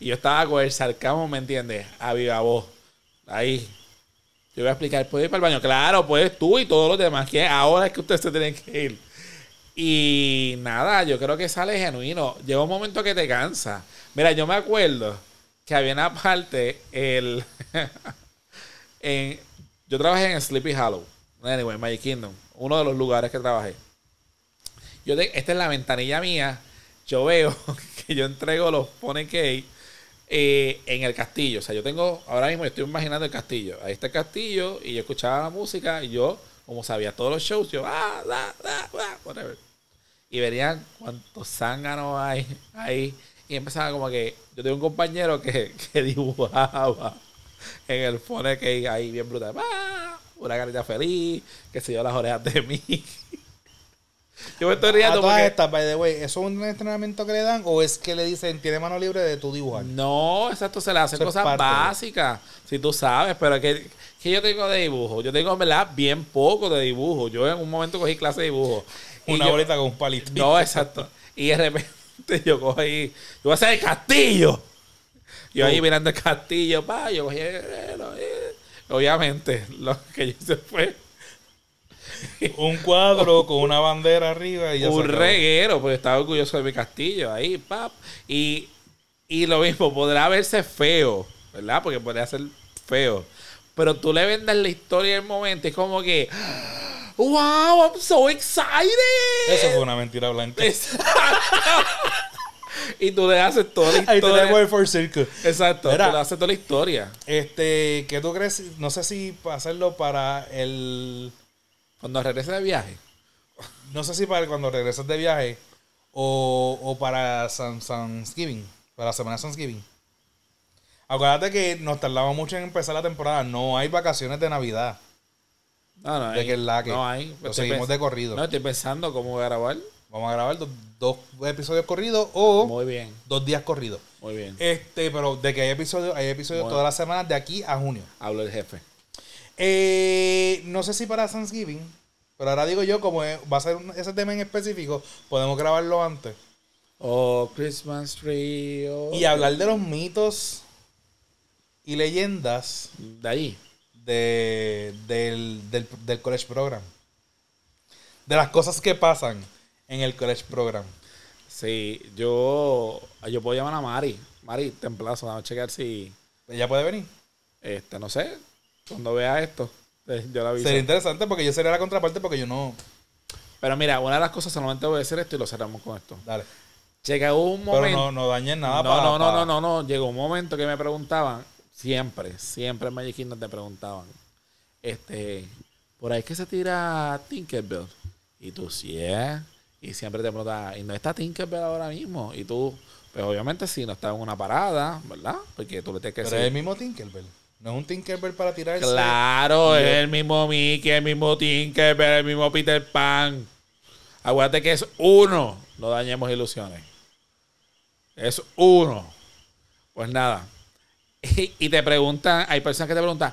Y yo estaba con el sarcasmo, ¿me entiendes? A viva voz. Ahí. Yo voy a explicar, ¿puedes ir para el baño? Claro, puedes tú y todos los demás. que Ahora es que ustedes se tienen que ir. Y nada, yo creo que sale genuino. Llega un momento que te cansa. Mira, yo me acuerdo que había una parte, el en, yo trabajé en Sleepy Hollow, anyway, Magic Kingdom, uno de los lugares que trabajé. Yo te- esta es la ventanilla mía. Yo veo que yo entrego los pone cake eh, en el castillo. O sea, yo tengo, ahora mismo estoy imaginando el castillo. Ahí está el castillo y yo escuchaba la música y yo, como sabía todos los shows, yo, ah, da, da, whatever. Y verían cuántos zánganos hay ahí. Y empezaba como que, yo tengo un compañero que, que dibujaba en el phone cake ahí bien brutal. ¡Ah! Una carita feliz, que se dio las orejas de mí. Yo me estoy A riendo todas porque... estas, by the way, ¿eso es un entrenamiento que le dan o es que le dicen tiene mano libre de tu dibujar? No, exacto, se le hacen Eso cosas de- básicas, si tú sabes, pero que, que yo tengo de dibujo. Yo tengo, en verdad, bien poco de dibujo. Yo en un momento cogí clase de dibujo. Una yo- bolita con un palito. No, exacto. Y de repente yo cojo ahí, yo voy a hacer el castillo. Yo ahí Oh. mirando el castillo, pa, yo cogí, eh, obviamente, lo que yo hice fue Un cuadro con una bandera arriba y ya un reguero, porque estaba orgulloso de mi castillo ahí, pap. Y, y lo mismo, podrá verse feo, ¿verdad? Porque podría ser feo. Pero tú le vendes la historia del momento, es como que, wow, I'm so excited. Eso fue una mentira blanca. Y tú le haces toda la Ahí tenemos historia. el Four Circle. Exacto, Mira. tú le haces toda la historia. Este, ¿qué tú crees? No sé si hacerlo para el... Cuando regrese de viaje. no sé si para cuando regresas de viaje o, o para San, Thanksgiving, para la semana de Thanksgiving. Acuérdate que nos tardamos mucho en empezar la temporada. No hay vacaciones de Navidad. No, no De hay. que es la que. No hay. Lo seguimos de corrido. No, estoy pensando cómo voy a grabar. Vamos a grabar dos, dos episodios corridos o Muy bien, dos días corridos. muy bien. Este, pero de que hay episodios, hay episodios Bueno. todas las semanas de aquí a junio. Hablo el jefe. Eh, no sé si para Thanksgiving, pero ahora digo yo, como va a ser un- ese tema en específico, podemos grabarlo antes. Oh, Christmas tree. oh. Y hablar de los mitos y leyendas De ahí. De, del, del, del college program. De las cosas que pasan en el college program. Sí, yo, yo puedo llamar a Mari. Mari, te emplazo, vamos a checar si, ¿Ella puede venir? este, no sé, cuando vea esto, eh, yo la aviso. Sería interesante porque yo sería la contraparte porque yo no... Pero mira, una de las cosas solamente voy a decir esto y lo cerramos con esto. Dale. Llega un Pero momento. no, no dañes nada no, para- no, no, para- no, no, no. Llegó un momento que me preguntaban, siempre, siempre en Magic Kingdom te preguntaban, este, por ahí es que se tira Tinkerbell. Y tú, sí es. Y siempre te preguntaban, ¿y no está Tinkerbell ahora mismo? Y tú, pues obviamente sí, no está en una parada, ¿verdad? Porque tú le tienes que Pero es el mismo Tinkerbell. No es un Tinkerbell para tirarse. Claro, es el mismo Mickey, el mismo Tinkerbell, el mismo Peter Pan. Acuérdate que es uno. No dañemos ilusiones. Es uno. Pues nada. Y, y te preguntan, hay personas que te preguntan,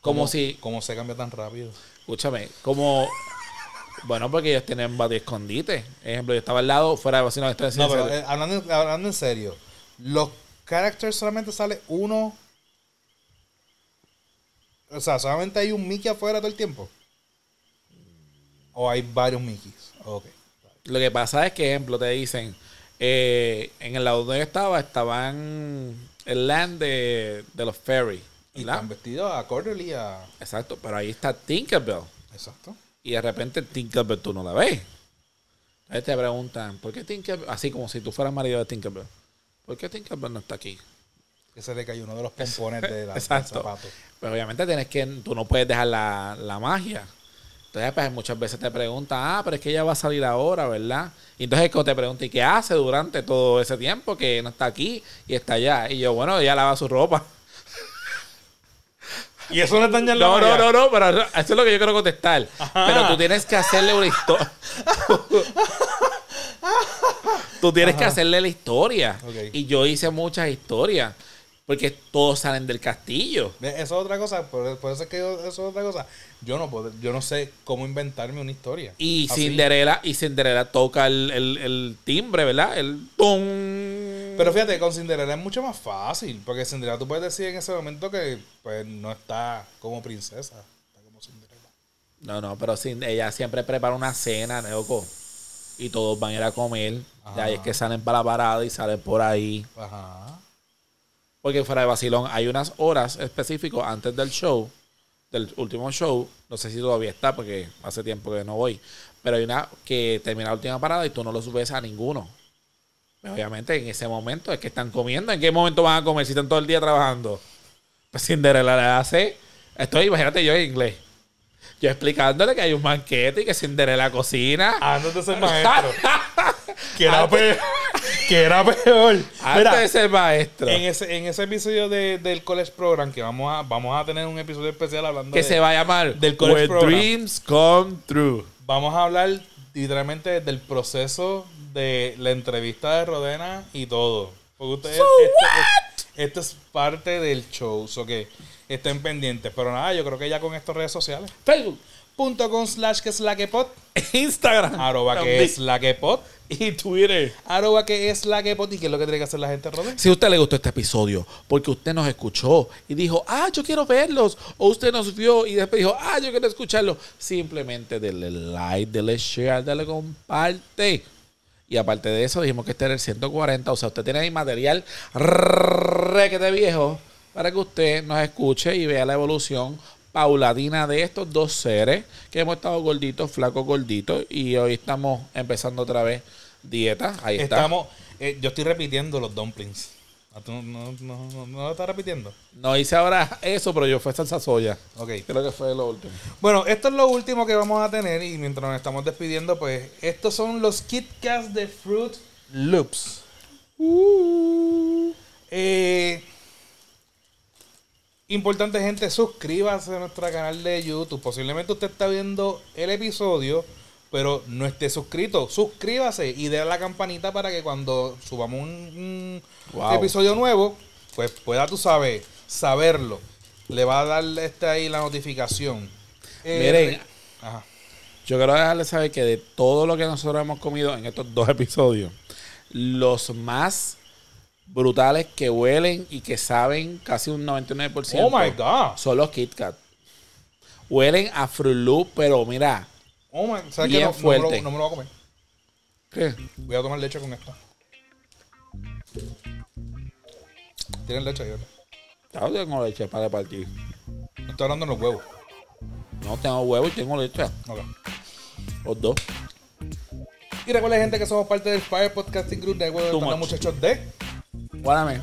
como ¿Cómo- si, ¿Cómo se cambia tan rápido? escúchame, como, bueno, porque ellos tienen varios escondites. Ejemplo, yo estaba al lado, fuera de vacino, estoy No, pero eh, hablando, hablando en serio, los characters solamente sale uno. O sea, solamente hay un Mickey afuera todo el tiempo. O hay varios Mickeys. Ok. Lo que pasa es que, ejemplo, te dicen, eh, en el lado donde yo estaba, estaban el land de, de los ferries. Y están vestidos accordingly a. Exacto, pero ahí está Tinkerbell. Exacto. Y de repente Tinkerbell tú no la ves. Entonces te preguntan, ¿por qué Tinkerbell? Así como si tú fueras marido de Tinkerbell. ¿Por qué Tinkerbell no está aquí? Que se le cayó uno de los pompones de la, del Exacto. zapato. Pues obviamente tienes que, tú no puedes dejar la, la magia. Entonces, pues muchas veces te preguntan, ah, pero es que ella va a salir ahora, ¿verdad? Y entonces te preguntan, ¿y qué hace durante todo ese tiempo que no está aquí y está allá? Y yo, bueno, ella lava su ropa. Y eso no es dañar la No, no, no, no, pero eso es lo que yo quiero contestar. Pero tú tienes que hacerle una historia. tú tienes que hacerle la historia. Y yo hice muchas historias. Porque todos salen del castillo. Eso es otra cosa, por, por eso es que yo- eso es otra cosa. Yo no puedo, yo no sé cómo inventarme una historia. Y Así. Cinderella, y Cinderella toca el, el- el timbre, ¿verdad? El tum. Pero fíjate, con Cinderella es mucho más fácil, porque Cinderella tú puedes decir en ese momento que pues no está como princesa, está como Cinderella. No, no, pero sin, ella siempre prepara una cena, Neoco. Y todos van a ir a comer. Y ahí es que salen para la parada y salen por ahí. Ajá. Porque fuera de vacilón hay unas horas específicas antes del show, del último show. No sé si todavía está porque hace tiempo que no voy. Pero hay una que termina la última parada y tú no lo subes a ninguno. Obviamente en ese momento es que están comiendo. ¿En qué momento van a comer si están todo el día trabajando? Pues Cinderella le hace. Estoy, imagínate yo en inglés. Yo explicándole que hay un banquete y que Cinderella cocina. Antes de ser maestro. que peor. Que era peor. Antes de ser maestro. en ese, en ese episodio de- del College Program, que vamos a, vamos a tener un episodio especial hablando que de, se va a llamar del college When program. Dreams Come True. Vamos a hablar literalmente del proceso de la entrevista de Rodena y todo. Porque ustedes, So esto, es- esto es parte del show, so que estén pendientes. Pero nada, yo creo que ya con estas redes sociales. Facebook. Punto com slash que es la que pod, Instagram. arroba que es la que pod, Y Twitter. arroba que es la que pod. ¿Y qué es lo que tiene que hacer la gente, Rodena? Si a usted le gustó este episodio porque usted nos escuchó y dijo, ah, yo quiero verlos, o usted nos vio y después dijo, ah, yo quiero escucharlo, simplemente denle like, denle share, denle comparte. Y aparte de eso, dijimos que este era el 140, o sea, usted tiene ahí material requete viejo para que usted nos escuche y vea la evolución paulatina de estos dos seres que hemos estado gorditos, flacos, gorditos y hoy estamos empezando otra vez dieta. Ahí está. Estamos, eh, yo estoy repitiendo los dumplings. Ah, ¿tú no, no, no, no- no lo estás repitiendo? No hice ahora eso, pero yo fue salsa soya. Ok. Creo que fue lo último. Bueno, esto es lo último que vamos a tener y mientras nos estamos despidiendo, pues estos son los Kit Kats de Fruit Loops. Eh, importante gente, suscríbase a nuestro canal de YouTube. Posiblemente usted está viendo el episodio, pero no esté suscrito. Suscríbase y dé a la campanita para que cuando subamos un, un Wow. episodio nuevo, pues pueda tú sabes saberlo. Le va a dar este ahí la notificación. Eh, Miren. Ajá. Yo quiero dejarles saber que de todo lo que nosotros hemos comido en estos dos episodios, los más brutales que huelen y que saben casi un 99% Oh my God. son los Kit Kat. Huelen a Fruit Loop, pero mira, Oh my, ¿sabes Bien qué? No, no me lo- fuerte. no me lo voy a comer. ¿qué? Voy a tomar leche con esto. Tienen leche ahí, ¿verdad? Claro, tengo leche para partir. No estoy hablando de los huevos. No tengo huevo y tengo leche. Ok. Los dos. Y recuerden, gente, que somos parte del Fire Podcasting Group donde Too están los much. muchachos de Guárdame.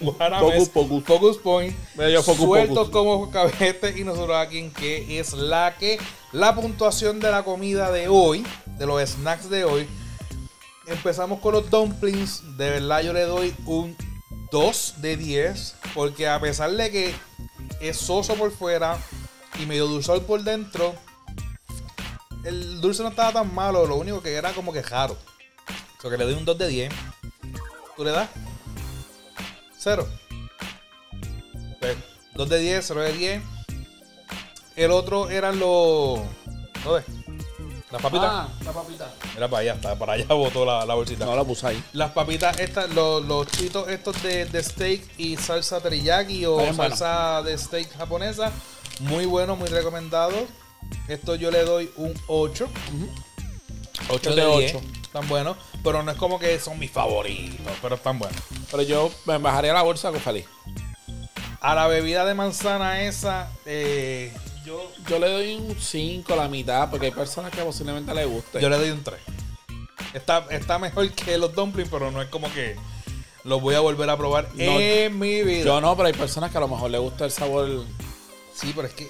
Guarames, Focus, Focus Point, yo Focus, sueltos Focus. como cabete y nosotros aquí en que es la que la puntuación de la comida de hoy, de los snacks de hoy. Empezamos con los dumplings, de verdad yo le doy un 2 de 10, porque a pesar de que es soso por fuera y medio dulzor por dentro, el dulce no estaba tan malo, lo único que era como que raro. O sea que le doy un 2 de 10. ¿Tú le das? Cero. Ok. 2 de 10, 0 de 10. El otro eran los. ¿Dónde? Las papitas. Ah, la papita. Era para allá, está, para allá botó la, la bolsita. No la puse ahí. Las papitas, estas, los, los chitos estos de, de steak y salsa teriyaki o bueno. salsa de steak japonesa. Muy bueno, muy recomendado. Esto yo le doy un 8. 8 de de 10. Están buenos, pero no es como que son mis favoritos, pero están buenos. Pero yo me bajaría la bolsa con feliz. A la bebida de manzana esa, eh, yo, Yo le doy un 5 a la mitad porque hay personas que posiblemente les guste. yo le doy un 3. Está, está mejor que los dumplings, pero no es como que los voy a volver a probar No, en mi vida. Yo no, pero hay personas que a lo mejor les gusta el sabor. Sí, pero es que.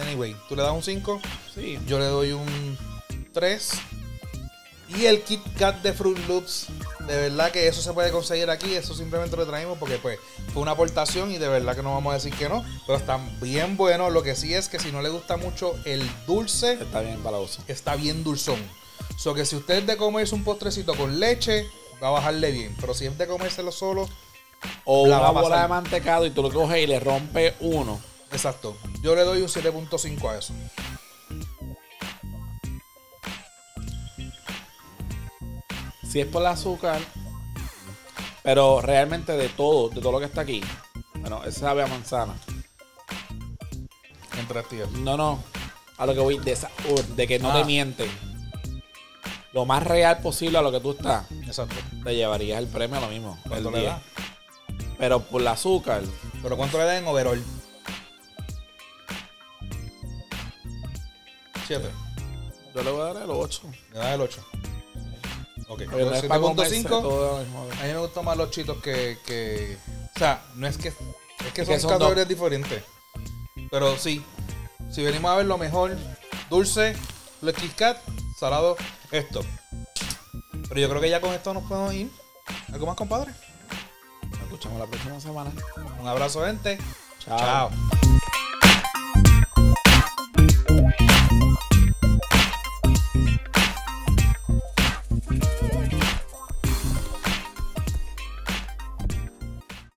Anyway, tú le das un 5, Sí. yo le doy un 3. Y el Kit Kat de Fruit Loops, de verdad que eso se puede conseguir aquí, eso simplemente lo traímos porque pues fue una aportación y de verdad que no vamos a decir que no, pero están bien buenos. Lo que sí es que si no le gusta mucho el dulce, Está bien para la uso. está bien dulzón. So que si usted es de comerse un postrecito con leche, va a bajarle bien, pero si es de comérselo solo, O La una va a bola de mantecado y tú lo coges y le rompes uno. exacto. Yo le doy un 7.5 a eso. Si es por el azúcar. Pero realmente de todo, de todo lo que está aquí. Bueno, ese sabe a manzana. Entre tíos. No, no. A lo que voy de, esa, uh, de que no Ah. te mienten. Lo más real posible a lo que tú estás. Exacto. Te llevarías el premio a lo mismo. ¿Cuánto le 10. da? Pero por el azúcar. Pero ¿cuánto le da en overall? 7. Yo le voy a dar el 8. Le da el 8. Ok. Porque no es para comerse 7.5. todo al mismo- A mí me gustan más los chitos que, que. O sea, no es que. Es que son, son categorías diferentes. Pero sí. Si venimos a ver lo mejor, dulce, los Kit Kat, salado, esto. Pero yo creo que ya con esto nos podemos ir. ¿Algo más, compadre? Nos escuchamos la próxima semana. Un abrazo, gente. Chao. Chao.